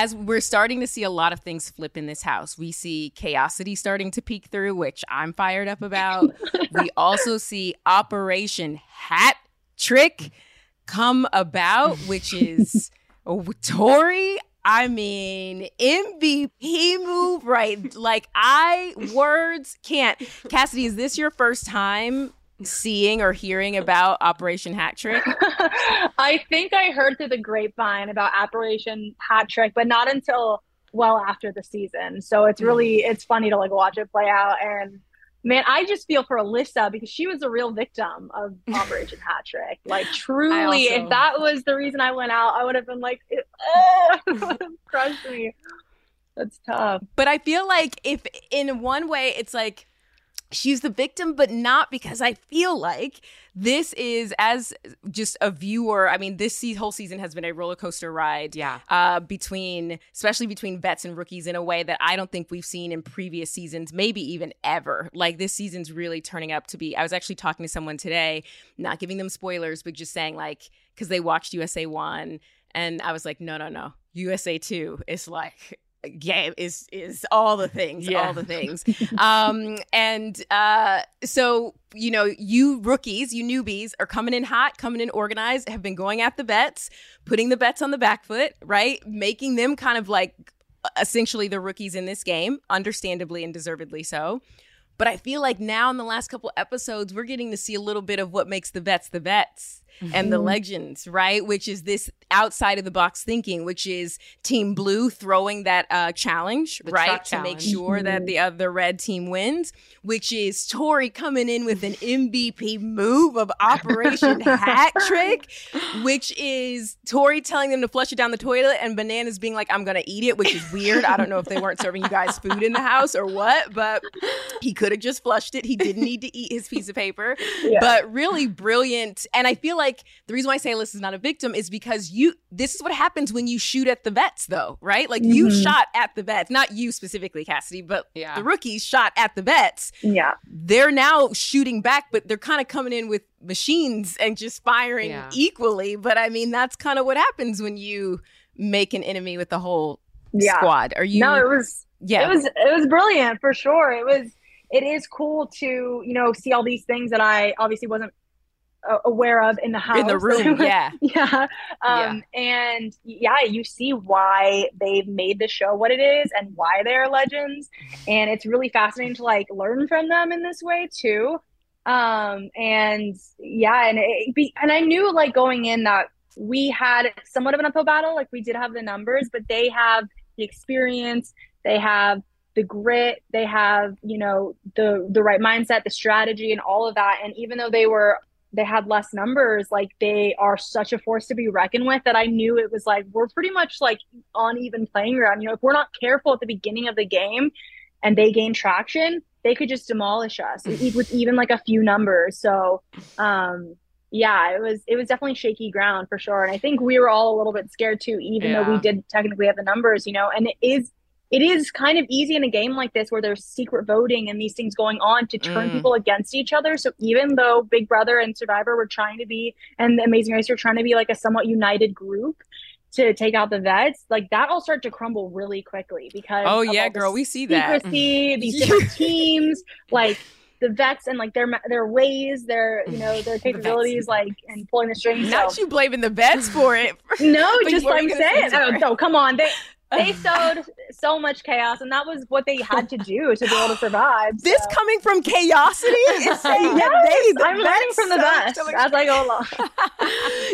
As we're starting to see a lot of things flip in this house, we see chaosity starting to peek through, which I'm fired up about. we also see Operation Hat Trick come about, which is oh, Tori. I mean, MVP move, right? Like, I words can't. Cassidy, is this your first time seeing or hearing about Operation Hat Trick? I think I heard through the grapevine about Operation Hat Trick, but not until well after the season. So it's really hmm. it's funny to like watch it play out and man, I just feel for Alyssa because she was a real victim of Operation Hat Trick. Like truly, also... if that was the reason I went out, I would have been like, oh, it would have crushed me. That's tough. But I feel like if in one way it's like she's the victim, but not because I feel like this is as just a viewer. I mean, this whole season has been a roller coaster ride. Yeah. Uh, between, especially between vets and rookies in a way that I don't think we've seen in previous seasons, maybe even ever. Like this season's really turning up to be. I was actually talking to someone today, not giving them spoilers, but just saying like, because they watched USA 1. And I was like, no, no, no. USA 2 is like game is is all the things yeah. all the things. Um and uh so you know you rookies you newbies are coming in hot coming in organized have been going at the bets putting the bets on the back foot right? Making them kind of like essentially the rookies in this game understandably and deservedly so. But i feel like now in the last couple episodes we're getting to see a little bit of what makes the vets the vets mm-hmm. and the mm-hmm. legends, right? Which is this outside of the box thinking, which is Team Blue throwing that uh, challenge, the right, to challenge. make sure mm-hmm. that the other red team wins. Which is Tori coming in with an MVP move of Operation Hat Trick, which is Tori telling them to flush it down the toilet and Bananas being like, "I'm gonna eat it," which is weird. I don't know if they weren't serving you guys food in the house or what, but he could have just flushed it. He didn't need to eat his piece of paper. Yeah. But really brilliant, and I feel like the reason why I say Alyssa is not a victim is because you this is what happens when you shoot at the vets though, right? Like mm-hmm. you shot at the vets, not you specifically, Cassidy, but yeah. the rookies shot at the vets. Yeah. They're now shooting back, but they're kind of coming in with machines and just firing yeah. equally. But I mean, that's kind of what happens when you make an enemy with the whole yeah. squad. Are you No, it was yeah. It was it was brilliant for sure. It was it is cool to, you know, see all these things that I obviously wasn't aware of in the house in the room yeah. Yeah. Um yeah. and yeah you see why they've made the show what it is and why they're legends. And it's really fascinating to like learn from them in this way too. Um and yeah and it, be, and i knew like going in that we had somewhat of an uphill battle. Like we did have the numbers but they have the experience. They have the grit. They have you know the the right mindset the strategy and all of that. And even though they were they had less numbers like they are such a force to be reckoned with that i knew it was like we're pretty much like on even playing ground. You know if we're not careful at the beginning of the game and they gain traction they could just demolish us with even like a few numbers. So um yeah it was it was definitely shaky ground for sure. And i think we were all a little bit scared too even yeah. though we did technically have the numbers you know and it is it is kind of easy in a game like this where there's secret voting and these things going on to turn mm. people against each other. So even though Big Brother and Survivor were trying to be, and the Amazing Race were trying to be like a somewhat united group to take out the vets, like that all start to crumble really quickly because oh yeah, girl, we see that secrecy, these different teams, like the vets and like their their ways, their you know their capabilities, the like and pulling the strings. Not so. you blaming the vets for it. no, just like saying, oh, no, come on, they they sowed so much chaos, and that was what they had to do to be able to survive. This coming from chaosity is saying yes, that they, the I'm learning from the best oh so as I go along.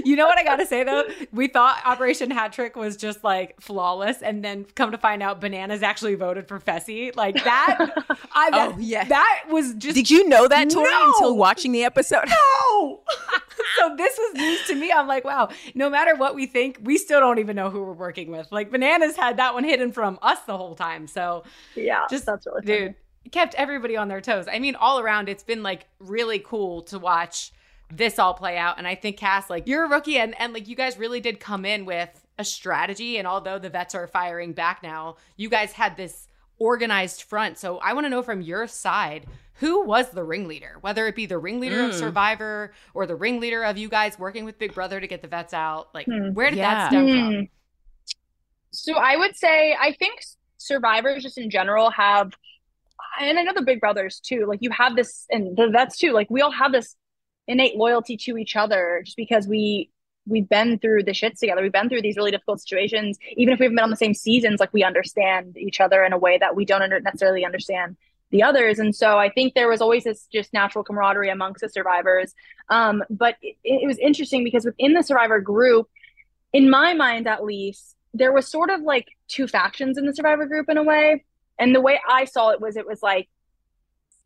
you know what I got to say though? We thought Operation Hat Trick was just like flawless, and then come to find out, Bananas actually voted for Fessy. Like that. I, that oh yeah, that was just. Did you know that Tori no! until watching the episode? No. so this was news to me. I'm like, wow. No matter what we think, we still don't even know who we're working with. Like Bananas had that one hidden from us the whole time. So yeah, just that's really dude kept everybody on their toes. I mean, all around, it's been like really cool to watch this all play out. And I think Cass, like you're a rookie, and and like you guys really did come in with a strategy. And although the vets are firing back now, you guys had this organized front. So I want to know from your side who was the ringleader, whether it be the ringleader mm. of Survivor or the ringleader of you guys working with Big Brother to get the vets out. Like, mm. where did yeah. that stem mm. from? So I would say I think survivors just in general have and I know the big brothers too. Like you have this and the vets too. Like we all have this innate loyalty to each other just because we we've been through the shits together. We've been through these really difficult situations. Even if we haven't been on the same seasons, like we understand each other in a way that we don't under- necessarily understand the others. And so I think there was always this just natural camaraderie amongst the survivors. Um, but it, it was interesting because within the survivor group, in my mind at least, there was sort of like two factions in the survivor group in a way. And the way I saw it was it was like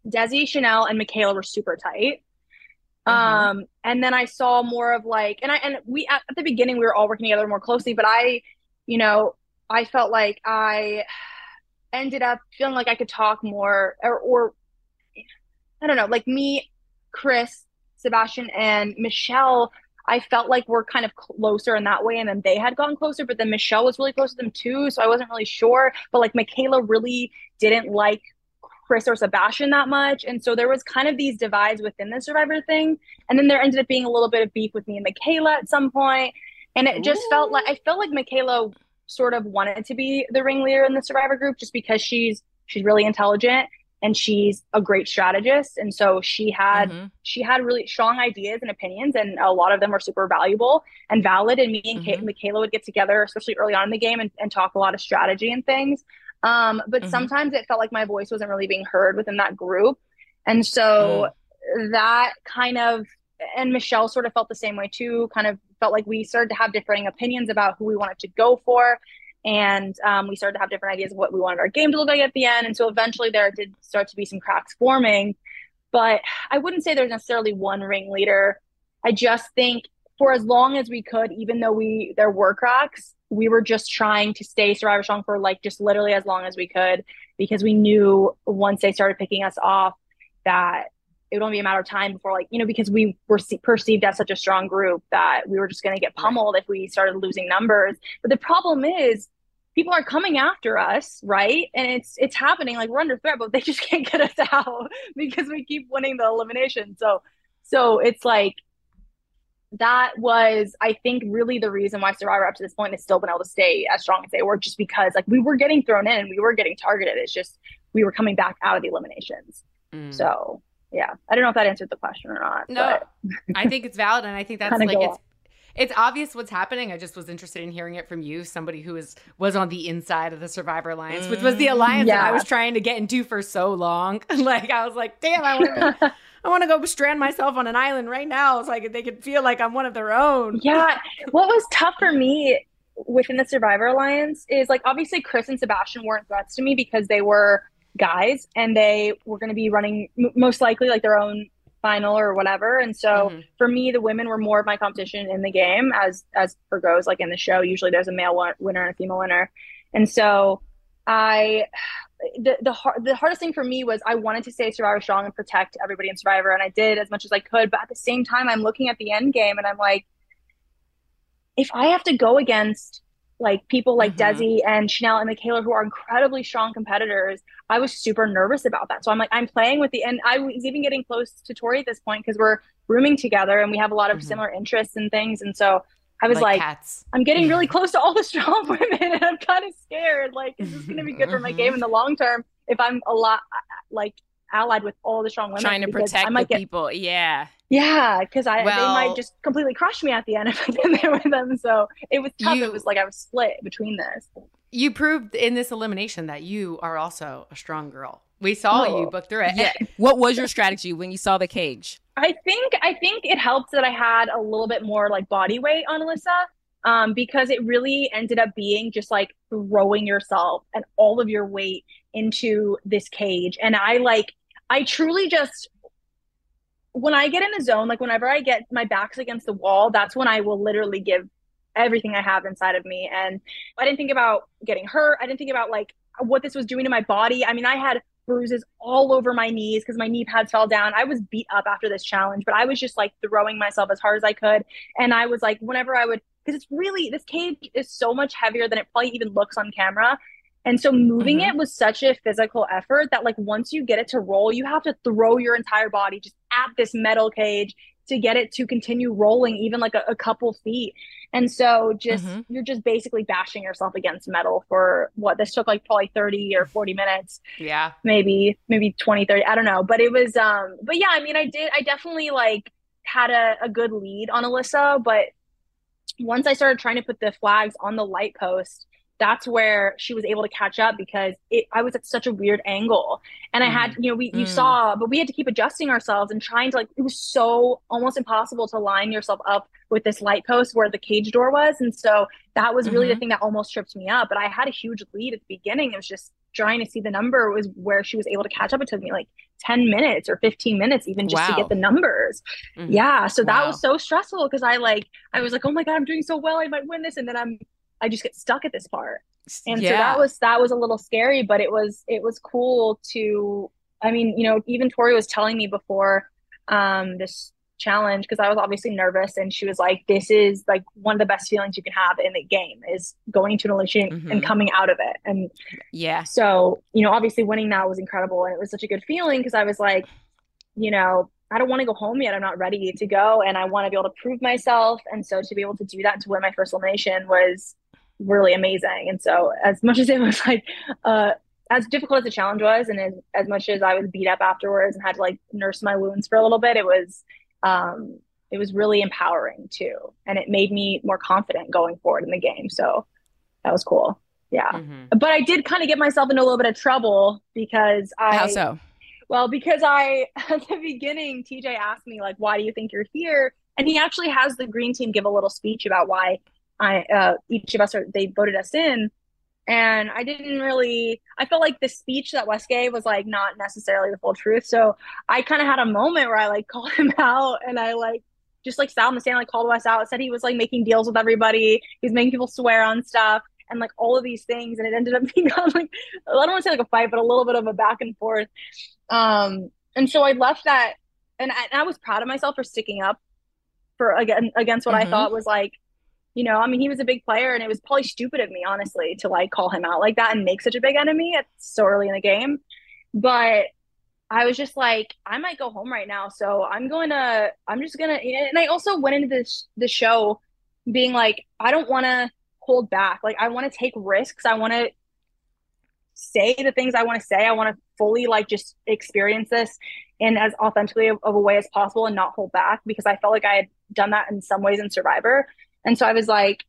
Desi, Chanelle, and Michaela were super tight. Mm-hmm. Um, and then I saw more of like, and I and we at, at the beginning we were all working together more closely, but I, you know, I felt like I ended up feeling like I could talk more or, or I don't know, like me, Chris, Sebastian, and Michelle. I felt like we're kind of closer in that way, and then they had gone closer, but then Michelle was really close to them too, so I wasn't really sure. But like Michaela really didn't like Chris or Sebastian that much. And so there was kind of these divides within the survivor thing. And then there ended up being a little bit of beef with me and Michaela at some point. And it just Ooh. felt like I felt like Michaela sort of wanted to be the ringleader in the survivor group just because she's she's really intelligent and she's a great strategist and so she had mm-hmm. she had really strong ideas and opinions and a lot of them were super valuable and valid and me and mm-hmm. Michaela would get together especially early on in the game and, and talk a lot of strategy and things um, but mm-hmm. sometimes it felt like my voice wasn't really being heard within that group. And so mm. that kind of, and Michelle sort of felt the same way too, kind of felt like we started to have differing opinions about who we wanted to go for. And um, we started to have different ideas of what we wanted our game to look like at the end. And so eventually there did start to be some cracks forming. But I wouldn't say there's necessarily one ringleader. I just think for as long as we could, even though we there were cracks, we were just trying to stay survivor strong for like just literally as long as we could because we knew once they started picking us off that it would only be a matter of time before like you know because we were perceived as such a strong group that we were just going to get pummeled if we started losing numbers but the problem is people are coming after us right and it's it's happening like we're under threat but they just can't get us out because we keep winning the elimination so so it's like that was, I think, really the reason why Survivor up to this point has still been able to stay as strong as they were, just because like we were getting thrown in and we were getting targeted. It's just we were coming back out of the eliminations. Mm. So yeah, I don't know if that answered the question or not. No, I think it's valid, and I think that's like it's it's obvious what's happening. I just was interested in hearing it from you, somebody who was was on the inside of the Survivor Alliance, which was the mm. alliance yeah. that I was trying to get into for so long. like I was like, damn, I want I want to go strand myself on an island right now so like they could feel like I'm one of their own. Yeah. What was tough for me within the Survivor Alliance is like obviously Chris and Sebastian weren't threats to me because they were guys and they were going to be running m- most likely like their own final or whatever and so mm-hmm. for me the women were more of my competition in the game as as for goes like in the show usually there's a male winner and a female winner and so i the the, hard, the hardest thing for me was I wanted to stay Survivor strong and protect everybody in Survivor, and I did as much as I could. But at the same time, I'm looking at the end game, and I'm like, if I have to go against like people like mm-hmm. Desi and Chanelle and Michaela who are incredibly strong competitors, I was super nervous about that. So I'm like, I'm playing with the, and I was even getting close to Tori at this point because we're rooming together and we have a lot of mm-hmm. similar interests and things. And so I was like, like I'm getting really close to all the strong women, and I'm kind of scared. Like, is this going to be good for my game in the long term if I'm a lot like allied with all the strong women? Trying to protect I the get, people, yeah, yeah, because I well, they might just completely crush me at the end if I get there with them. So it was tough. You, it was like I was split between this. You proved in this elimination that you are also a strong girl. We saw oh. you book through it. Yeah. what was your strategy when you saw the cage? I think I think it helped that I had a little bit more like body weight on Alyssa. Um, because it really ended up being just like throwing yourself and all of your weight into this cage. And I like I truly just when I get in the zone, like whenever I get my back's against the wall, that's when I will literally give everything I have inside of me. And I didn't think about getting hurt. I didn't think about like what this was doing to my body. I mean, I had bruises all over my knees because my knee pads fell down. I was beat up after this challenge, but I was just like throwing myself as hard as I could. And I was like, whenever I would, because it's really, this cage is so much heavier than it probably even looks on camera. And so moving mm-hmm. it was such a physical effort that like once you get it to roll, you have to throw your entire body just at this metal cage to get it to continue rolling even like a, a couple feet. And so just mm-hmm. you're just basically bashing yourself against metal for what this took like probably 30 or 40 minutes. Yeah. Maybe maybe 20 30 I don't know, but it was um but yeah, I mean I did I definitely like had a, a good lead on Alyssa, but once I started trying to put the flags on the light post, that's where she was able to catch up because it, I was at such a weird angle. And mm. I had, you know, we, you mm. saw, but we had to keep adjusting ourselves and trying to like, it was so almost impossible to line yourself up with this light post where the cage door was. And so that was really mm-hmm. the thing that almost tripped me up. But I had a huge lead at the beginning. It was just trying to see the number was where she was able to catch up. It took me like 10 minutes or 15 minutes even just wow. to get the numbers. Mm-hmm. Yeah. So that wow. was so stressful because I like, I was like, oh my God, I'm doing so well. I might win this. And then I'm I just get stuck at this part. And yeah. so that was that was a little scary, but it was it was cool to I mean, you know, even Tori was telling me before um this challenge because I was obviously nervous and she was like, This is like one of the best feelings you can have in the game is going to an elimination mm-hmm. and coming out of it. And yeah. So, you know, obviously winning that was incredible and it was such a good feeling because I was like, you know, I don't want to go home yet. I'm not ready to go and I want to be able to prove myself. And so to be able to do that and to win my first elimination was really amazing. And so as much as it was like uh as difficult as the challenge was and as, as much as I was beat up afterwards and had to like nurse my wounds for a little bit, it was um it was really empowering too. And it made me more confident going forward in the game. So that was cool. Yeah. Mm-hmm. But I did kind of get myself into a little bit of trouble because I How so? Well, because I at the beginning, TJ asked me like, "Why do you think you're here?" And he actually has the green team give a little speech about why I uh, each of us are they voted us in, and I didn't really. I felt like the speech that Wes gave was like not necessarily the full truth. So I kind of had a moment where I like called him out, and I like just like sat on the stand, like called Wes out, said he was like making deals with everybody, he's making people swear on stuff, and like all of these things, and it ended up being on like I don't want to say like a fight, but a little bit of a back and forth. Um, and so I left that, and I, and I was proud of myself for sticking up for again against what mm-hmm. I thought was like you know, I mean, he was a big player, and it was probably stupid of me, honestly, to like call him out like that and make such a big enemy at so early in the game. But I was just like, I might go home right now, so I'm going to, I'm just gonna. And I also went into this the show being like, I don't want to hold back. Like, I want to take risks. I want to say the things I want to say. I want to fully like just experience this in as authentically of, of a way as possible and not hold back because I felt like I had done that in some ways in Survivor. And so I was like,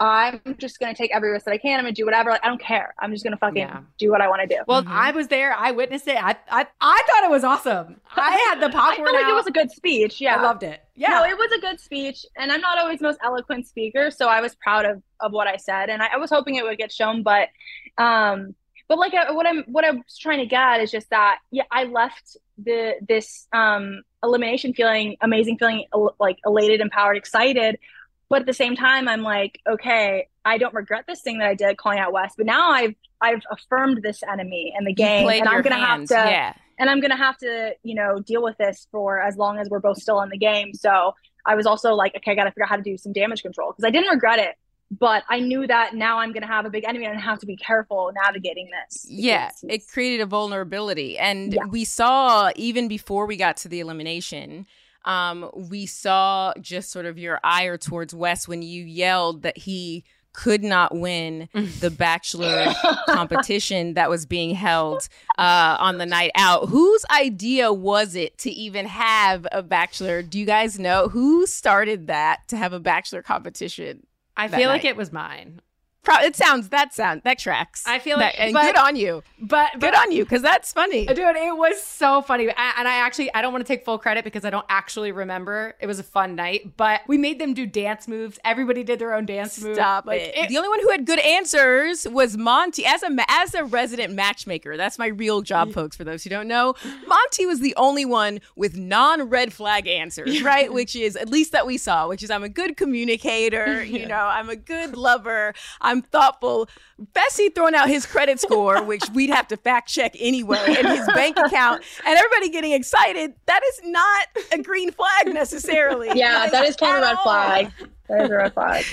I'm just gonna take every risk that I can. I'm gonna do whatever. Like, I don't care. I'm just gonna fucking yeah. do what I want to do. Well, mm-hmm. I was there. I witnessed it. I, I I thought it was awesome. I had the popcorn. I felt like it was a good speech. Yeah, I loved it. Yeah, no, it was a good speech. And I'm not always most eloquent speaker, so I was proud of of what I said, and I, I was hoping it would get shown. But, um, but like uh, what I'm what I was trying to get is just that yeah, I left the this um elimination feeling amazing, feeling like elated, empowered, excited but at the same time, I'm like, okay, I don't regret this thing that I did calling out Wes but now I've I've affirmed this enemy in the game, and I'm gonna have to, yeah. and I'm gonna have to, you know, deal with this for as long as we're both still in the game. So I was also like, okay, I gotta figure out how to do some damage control because I didn't regret it, but I knew that now I'm gonna have a big enemy and I have to be careful navigating this. Yeah, it created a vulnerability, and yeah. we saw even before we got to the elimination um, we saw just sort of your ire towards Wes when you yelled that he could not win the bachelor competition that was being held uh, on the night out. Whose idea was it to even have a bachelor? Do you guys know who started that to have a bachelor competition? I feel night? like it was mine. Pro- it sounds that sound that tracks. I feel like, that, and but, good on you. But, but good on you because that's funny, dude. It was so funny, and I actually I don't want to take full credit because I don't actually remember. It was a fun night, but we made them do dance moves. Everybody did their own dance Stop move. Stop like, it. it. The only one who had good answers was Monte As a as a resident matchmaker, that's my real job, folks. For those who don't know, Monte was the only one with non red flag answers, right? Which is at least that we saw. Which is I'm a good communicator. You know, I'm a good lover. I'm thoughtful. Fessy throwing out his credit score, which we'd have to fact check anyway, and his bank account, and everybody getting excited. That is not a green flag necessarily. Yeah, that is kind of a red flag. That is a red flag.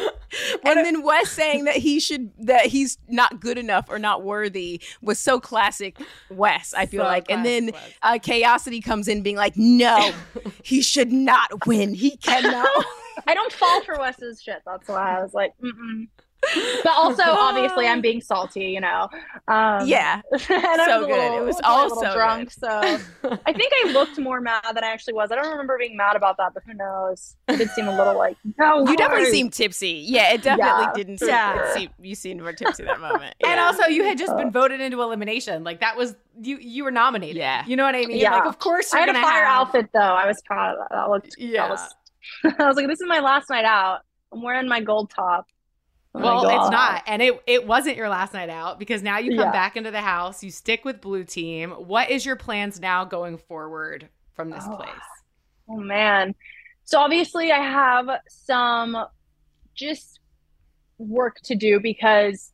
and then Wes saying that he should that he's not good enough or not worthy was so classic Wes. I feel So like, and then uh, Chaosity comes in being like, "No, he should not win. He cannot." I don't fall for Wes's shit. That's why I was like, Mm-mm. But also obviously I'm being salty, you know. Um, Yeah. and I So was good. little- It was a all so drunk. So I think I looked more mad than I actually was. I don't remember being mad about that, but who knows? It did seem a little like no. You definitely seemed tipsy. Yeah, it definitely Yeah, didn't for seem, sure. it seemed- you seemed more tipsy that moment. And also, you had just been voted into elimination. Like that was you. You were nominated. Yeah. You know what I mean? Yeah. Like, of course I you're had a gonna fire have. outfit though. I was proud of that. That looked. Yeah. That was, I was like, this is my last night out. I'm wearing my gold top. Oh Well, it's not, and it it wasn't your last night out because now you come Yeah. back into the house. You stick with blue team. What is your plans now going forward from this Oh. place? Oh man. So obviously I have some just work to do because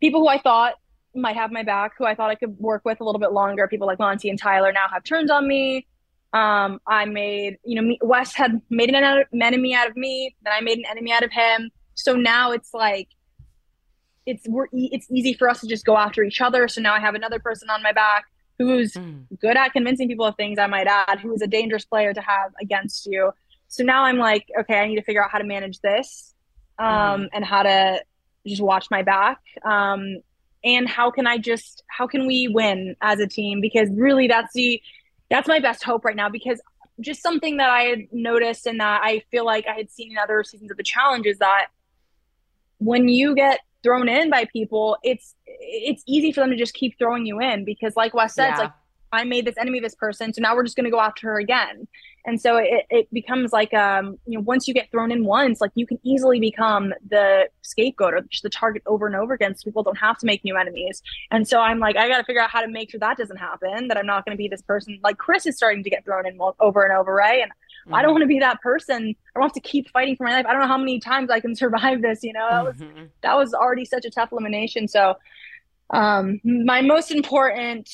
people who I thought might have my back, who I thought I could work with a little bit longer, people like Monte and Tyler now have turned on me. Um, I made, you know, me, Wes had made an enemy out of me, then I made an enemy out of him. So now it's like it's we're e- it's easy for us to just go after each other. So now I have another person on my back who's good at convincing people of things, I might add, who is a dangerous player to have against you. So now I'm like, okay, I need to figure out how to manage this um, and how to just watch my back. Um, and how can I just, how can we win as a team? Because really that's the, that's my best hope right now because just something that I had noticed and that I feel like I had seen in other seasons of the challenge is that when you get thrown in by people, it's it's easy for them to just keep throwing you in because like Wes said, it's Yeah. like I made this enemy of this person, so now we're just gonna go after her again. And so it, it becomes like um, you know, once you get thrown in once, like you can easily become the scapegoat or just the target over and over again. So people don't have to make new enemies. And so I'm like, I gotta figure out how to make sure that doesn't happen, that I'm not gonna be this person like Chris is starting to get thrown in over and over, right? And I don't want to be that person. I don't have to keep fighting for my life. I don't know how many times I can survive this, you know. That was Mhm. that was already such a tough elimination. So, um, my most important,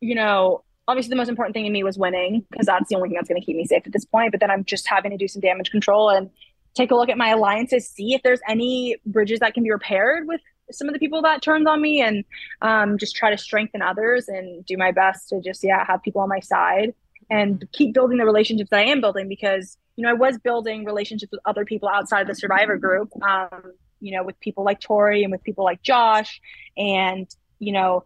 you know, obviously the most important thing to me was winning because that's the only thing that's going to keep me safe at this point. But then I'm just having to do some damage control and take a look at my alliances, see if there's any bridges that can be repaired with some of the people that turned on me, and um, just try to strengthen others and do my best to just yeah have people on my side and keep building the relationships that I am building because you know I was building relationships with other people outside of the Survivor group. Um, you know, with people like Tori and with people like Josh, and you know,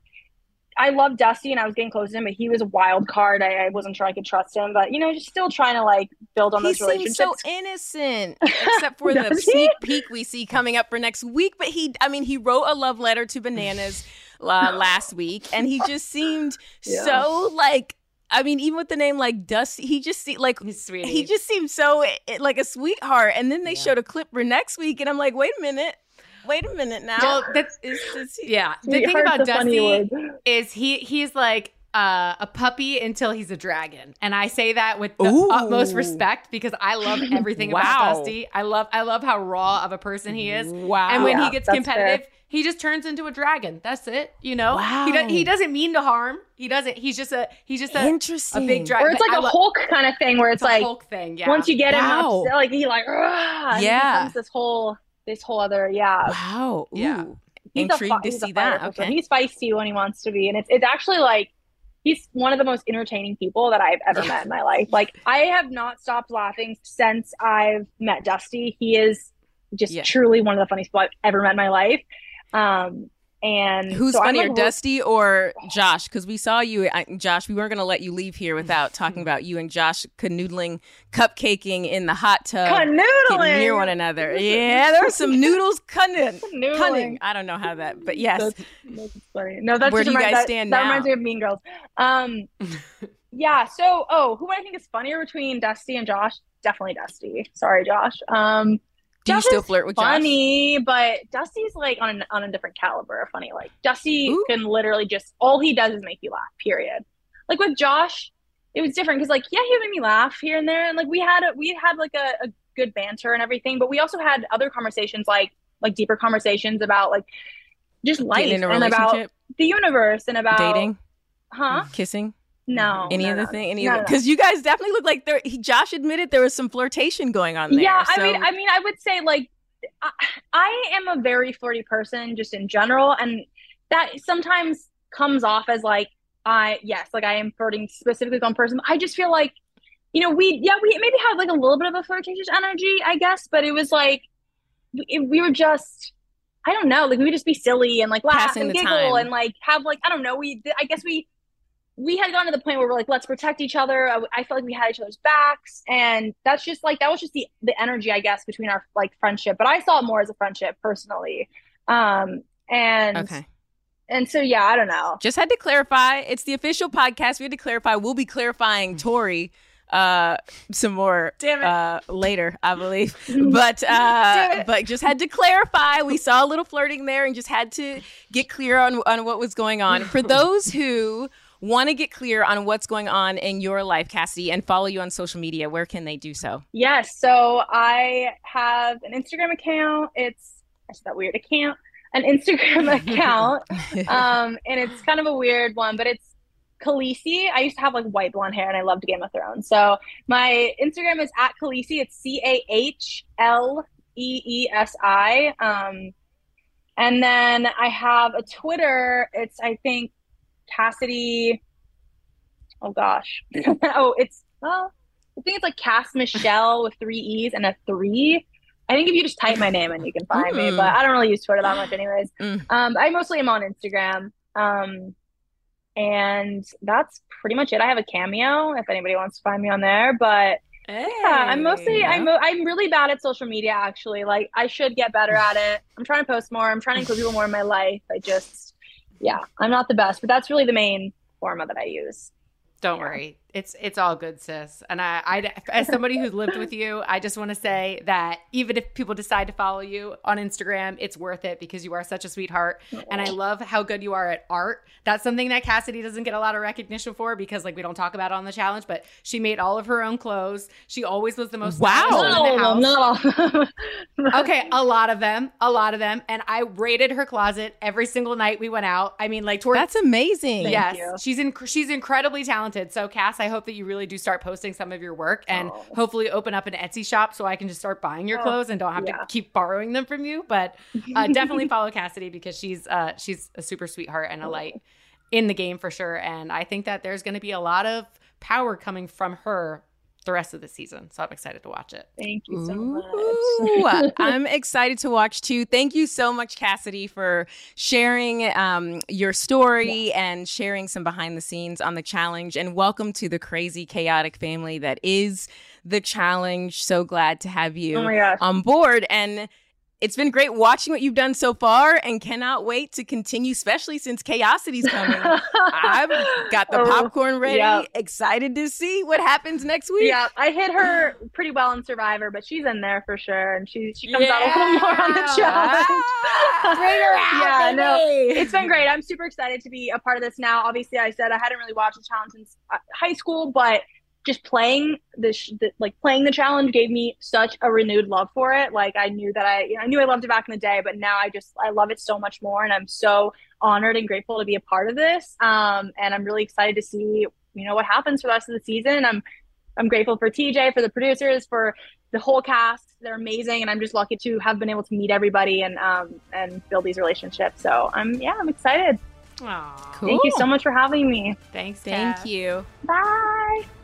I love Dusty and I was getting close to him, but he was a wild card. I, I wasn't sure I could trust him, but you know, just still trying to like build on he those seems relationships. so innocent, except for the sneak peek we see coming up for next week. But he, I mean, he wrote a love letter to Bananas uh, last week, and he just seemed Yeah. so like. I mean, even with the name like Dusty, he just seemed like he just seemed so eh, like a sweetheart. And then they Yeah. showed a clip for next week, and I'm like, wait a minute, wait a minute now. Well, that's is, is he- yeah. The thing about Dusty is he he's like uh, a puppy until he's a dragon, and I say that with the Ooh. utmost respect because I love everything Wow. about Dusty. I love I love how raw of a person he is, Wow. and when Yeah, he gets competitive. fair. He just turns into a dragon. That's it. You know, Wow. he, do, he doesn't mean to harm. He doesn't. He's just a he's just a, a Interesting. big dragon. or it's like a Hulk kind of thing where it's, it's a like Hulk thing. Yeah. once you get him Wow. upset, like he like Yeah. it becomes this whole this whole other yeah. Wow. Yeah. He's Intrigued a, to he's see that. fighter. Okay. He's feisty when he wants to be, and it's it's actually like he's one of the most entertaining people that I've ever met in my life. Like I have not stopped laughing since I've met Dusty. He is just Yeah. truly one of the funniest people I've ever met in my life. Um, and Who's so funnier, Dusty or Josh? Because we saw you, I, Josh. We weren't going to let you leave here without talking about you and Josh canoodling, cupcaking in the hot tub, Canoodling. near one another. Yeah, there were some noodles cunning. Cunning. I don't know how that, but yes. That's, that's funny. No, that's Where do you guys that, stand that now? That reminds me of Mean Girls. Um, yeah. So, oh, who I think is funnier between Dusty and Josh? Definitely Dusty. Sorry, Josh. Um, Do you still flirt with Josh? funny, but Dusty's like on a, on a different caliber of funny. Like Dusty Ooh. can literally just all he does is make you laugh. Period. Like with Josh, it was different because like yeah, he made me laugh here and there, and like we had a, we had like a, a good banter and everything, but we also had other conversations like like deeper conversations about like just life and about the universe and about dating, huh? kissing. No. Any no, of the no. thing? Any No, of no, no. because you guys definitely look like there. He, Josh admitted there was some flirtation going on there. Yeah, I mean, I mean, I would say like I, I am a very flirty person just in general, and that sometimes comes off as like I yes, like I am flirting specifically with one person. I just feel like you know we yeah we maybe have like a little bit of a flirtatious energy, I guess, but it was like we, we were just. I don't know, like we would just be silly and like laugh Passing and giggle time. and like have like I don't know. We I guess we we had gotten to the point where we're like, let's protect each other. I, I felt like we had each other's backs, and that's just like that was just the the energy, I guess, between our like friendship. But I saw it more as a friendship personally. Um, and okay. and so yeah, I don't know. Just had to clarify. It's the official podcast. We had to clarify. We'll be clarifying Tori uh some more Damn it. uh later i believe but uh but just had to clarify we saw a little flirting there and just had to get clear on on what was going on for those who want to get clear on what's going on in your life cassidy and follow you on social media where can they do so Yes, so I have an Instagram account. It's that's that weird account, an Instagram account, um, and it's kind of a weird one, but it's Khaleesi. I used to have like white blonde hair, and I loved Game of Thrones. So my Instagram is at Khaleesi. It's C A H L E E S I. Um, and then I have a Twitter. It's I think Cassidy. Oh gosh. oh, it's well. I think it's like Cass Michelle with three E's and a three. I think if you just type my name and you can find me, Mm. but I don't really use Twitter that much, anyways. Mm. Um, I mostly am on Instagram. Um, and that's pretty much it. I have a cameo if anybody wants to find me on there, but yeah, I'm mostly I'm I'm really bad at social media actually. Like I should get better at it. I'm trying to post more. I'm trying to include people more in my life. I just yeah, I'm not the best, but that's really the main format that I use. Don't worry. It's it's all good, sis. And I, I as somebody who's lived with you, I just want to say that even if people decide to follow you on Instagram, it's worth it because you are such a sweetheart. And I love how good you are at art. That's something that Cassidy doesn't get a lot of recognition for because like we don't talk about it on the challenge, but she made all of her own clothes. She always was the most Wow. stylish one in the house. not all okay, a lot of them, a lot of them, and I raided her closet every single night we went out. I mean, like towards that's amazing yes, you. she's in, she's incredibly talented. So, Cass, I hope that you really do start posting some of your work and Oh. hopefully open up an Etsy shop so I can just start buying your Oh, clothes and don't have yeah. to keep borrowing them from you. But uh, definitely follow Cassidy because she's uh, she's a super sweetheart and a light in the game for sure. And I think that there's going to be a lot of power coming from her the rest of the season. So I'm excited to watch it. Thank you so Ooh, much. I'm excited to watch too. Thank you so much, Cassidy, for sharing um, your story and sharing some behind the scenes on the challenge. And welcome to the crazy, chaotic family that is the challenge. So glad to have you Oh on board. And it's been great watching what you've done so far and cannot wait to continue, especially since Chaosity's coming. I've got the Oh, popcorn ready, yeah. excited to see what happens next week. Yeah, I hit her pretty well in Survivor, but she's in there for sure, and she she comes out a little more on the challenge. Ah, bring her out, yeah, no, it's been great. I'm super excited to be a part of this now. Obviously, I said I hadn't really watched the challenge since uh, high school, but just playing the, sh- the like playing the challenge gave me such a renewed love for it. Like I knew that I you know, I knew I loved it back in the day, but now I just I love it so much more, and I'm so honored and grateful to be a part of this. Um, and I'm really excited to see you know what happens for the rest of the season. I'm I'm grateful for TJ, for the producers, for the whole cast. They're amazing, and I'm just lucky to have been able to meet everybody and um and build these relationships. So I'm yeah, I'm excited. Aw. Cool. Thank you so much for having me. Thanks, Thank Cass. you. Bye.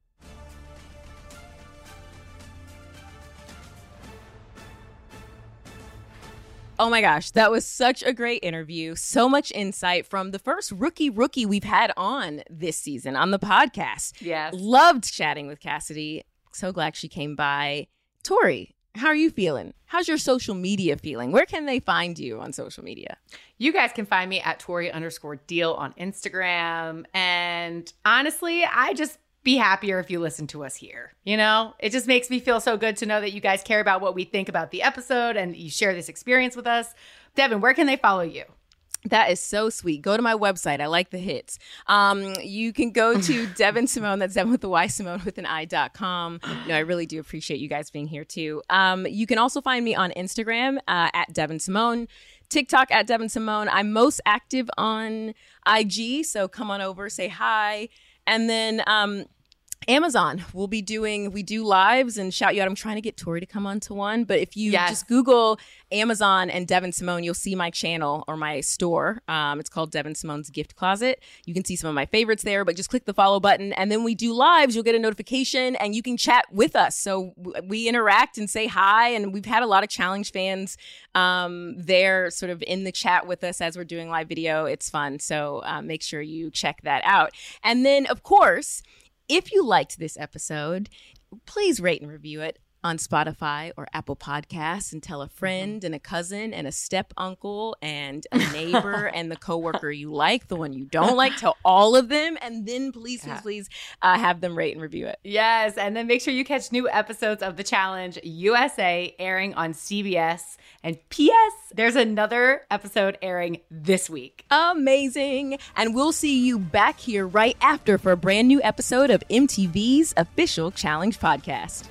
Oh my gosh, that was such a great interview. So much insight from the first rookie rookie we've had on this season on the podcast. Yes. Loved chatting with Cassidy. So glad she came by. Tori, How are you feeling? How's your social media feeling? Where can they find you on social media? You guys can find me at Tori underscore deal on Instagram. And honestly, I just be happier if you listen to us here. You know, it just makes me feel so good to know that you guys care about what we think about the episode and you share this experience with us. Devyn, where can they follow you? That is so sweet. Go to my website. I like the hits. Um, you can go to Devyn Simone. That's Devyn with the Y, Simone with an I dot com. You know, I really do appreciate you guys being here too. Um, you can also find me on Instagram uh, at Devyn Simone. TikTok at Devyn Simone. I'm most active on IG, so come on over, say hi. And then um, Amazon, we'll be doing, we do lives and shout you out. I'm trying to get Tori to come on to one, but if you Yes. just Google Amazon and Devyn Simone, you'll see my channel or my store. Um, it's called Devyn Simone's Gift Closet. You can see some of my favorites there, but just click the follow button. And then we do lives. You'll get a notification and you can chat with us. So we interact and say hi. And we've had a lot of challenge fans um, there sort of in the chat with us as we're doing live video. It's fun. So uh, make sure you check that out. And then, of course, if you liked this episode, please rate and review it on Spotify or Apple Podcasts and tell a friend and a cousin and a step uncle and a neighbor and the coworker you like, the one you don't like, tell all of them, and then please, please, please uh, have them rate and review it. Yes, and then make sure you catch new episodes of The Challenge USA airing on CBS. And P.S., there's another episode airing this week. Amazing. And we'll see you back here right after for a brand new episode of MTV's official challenge podcast.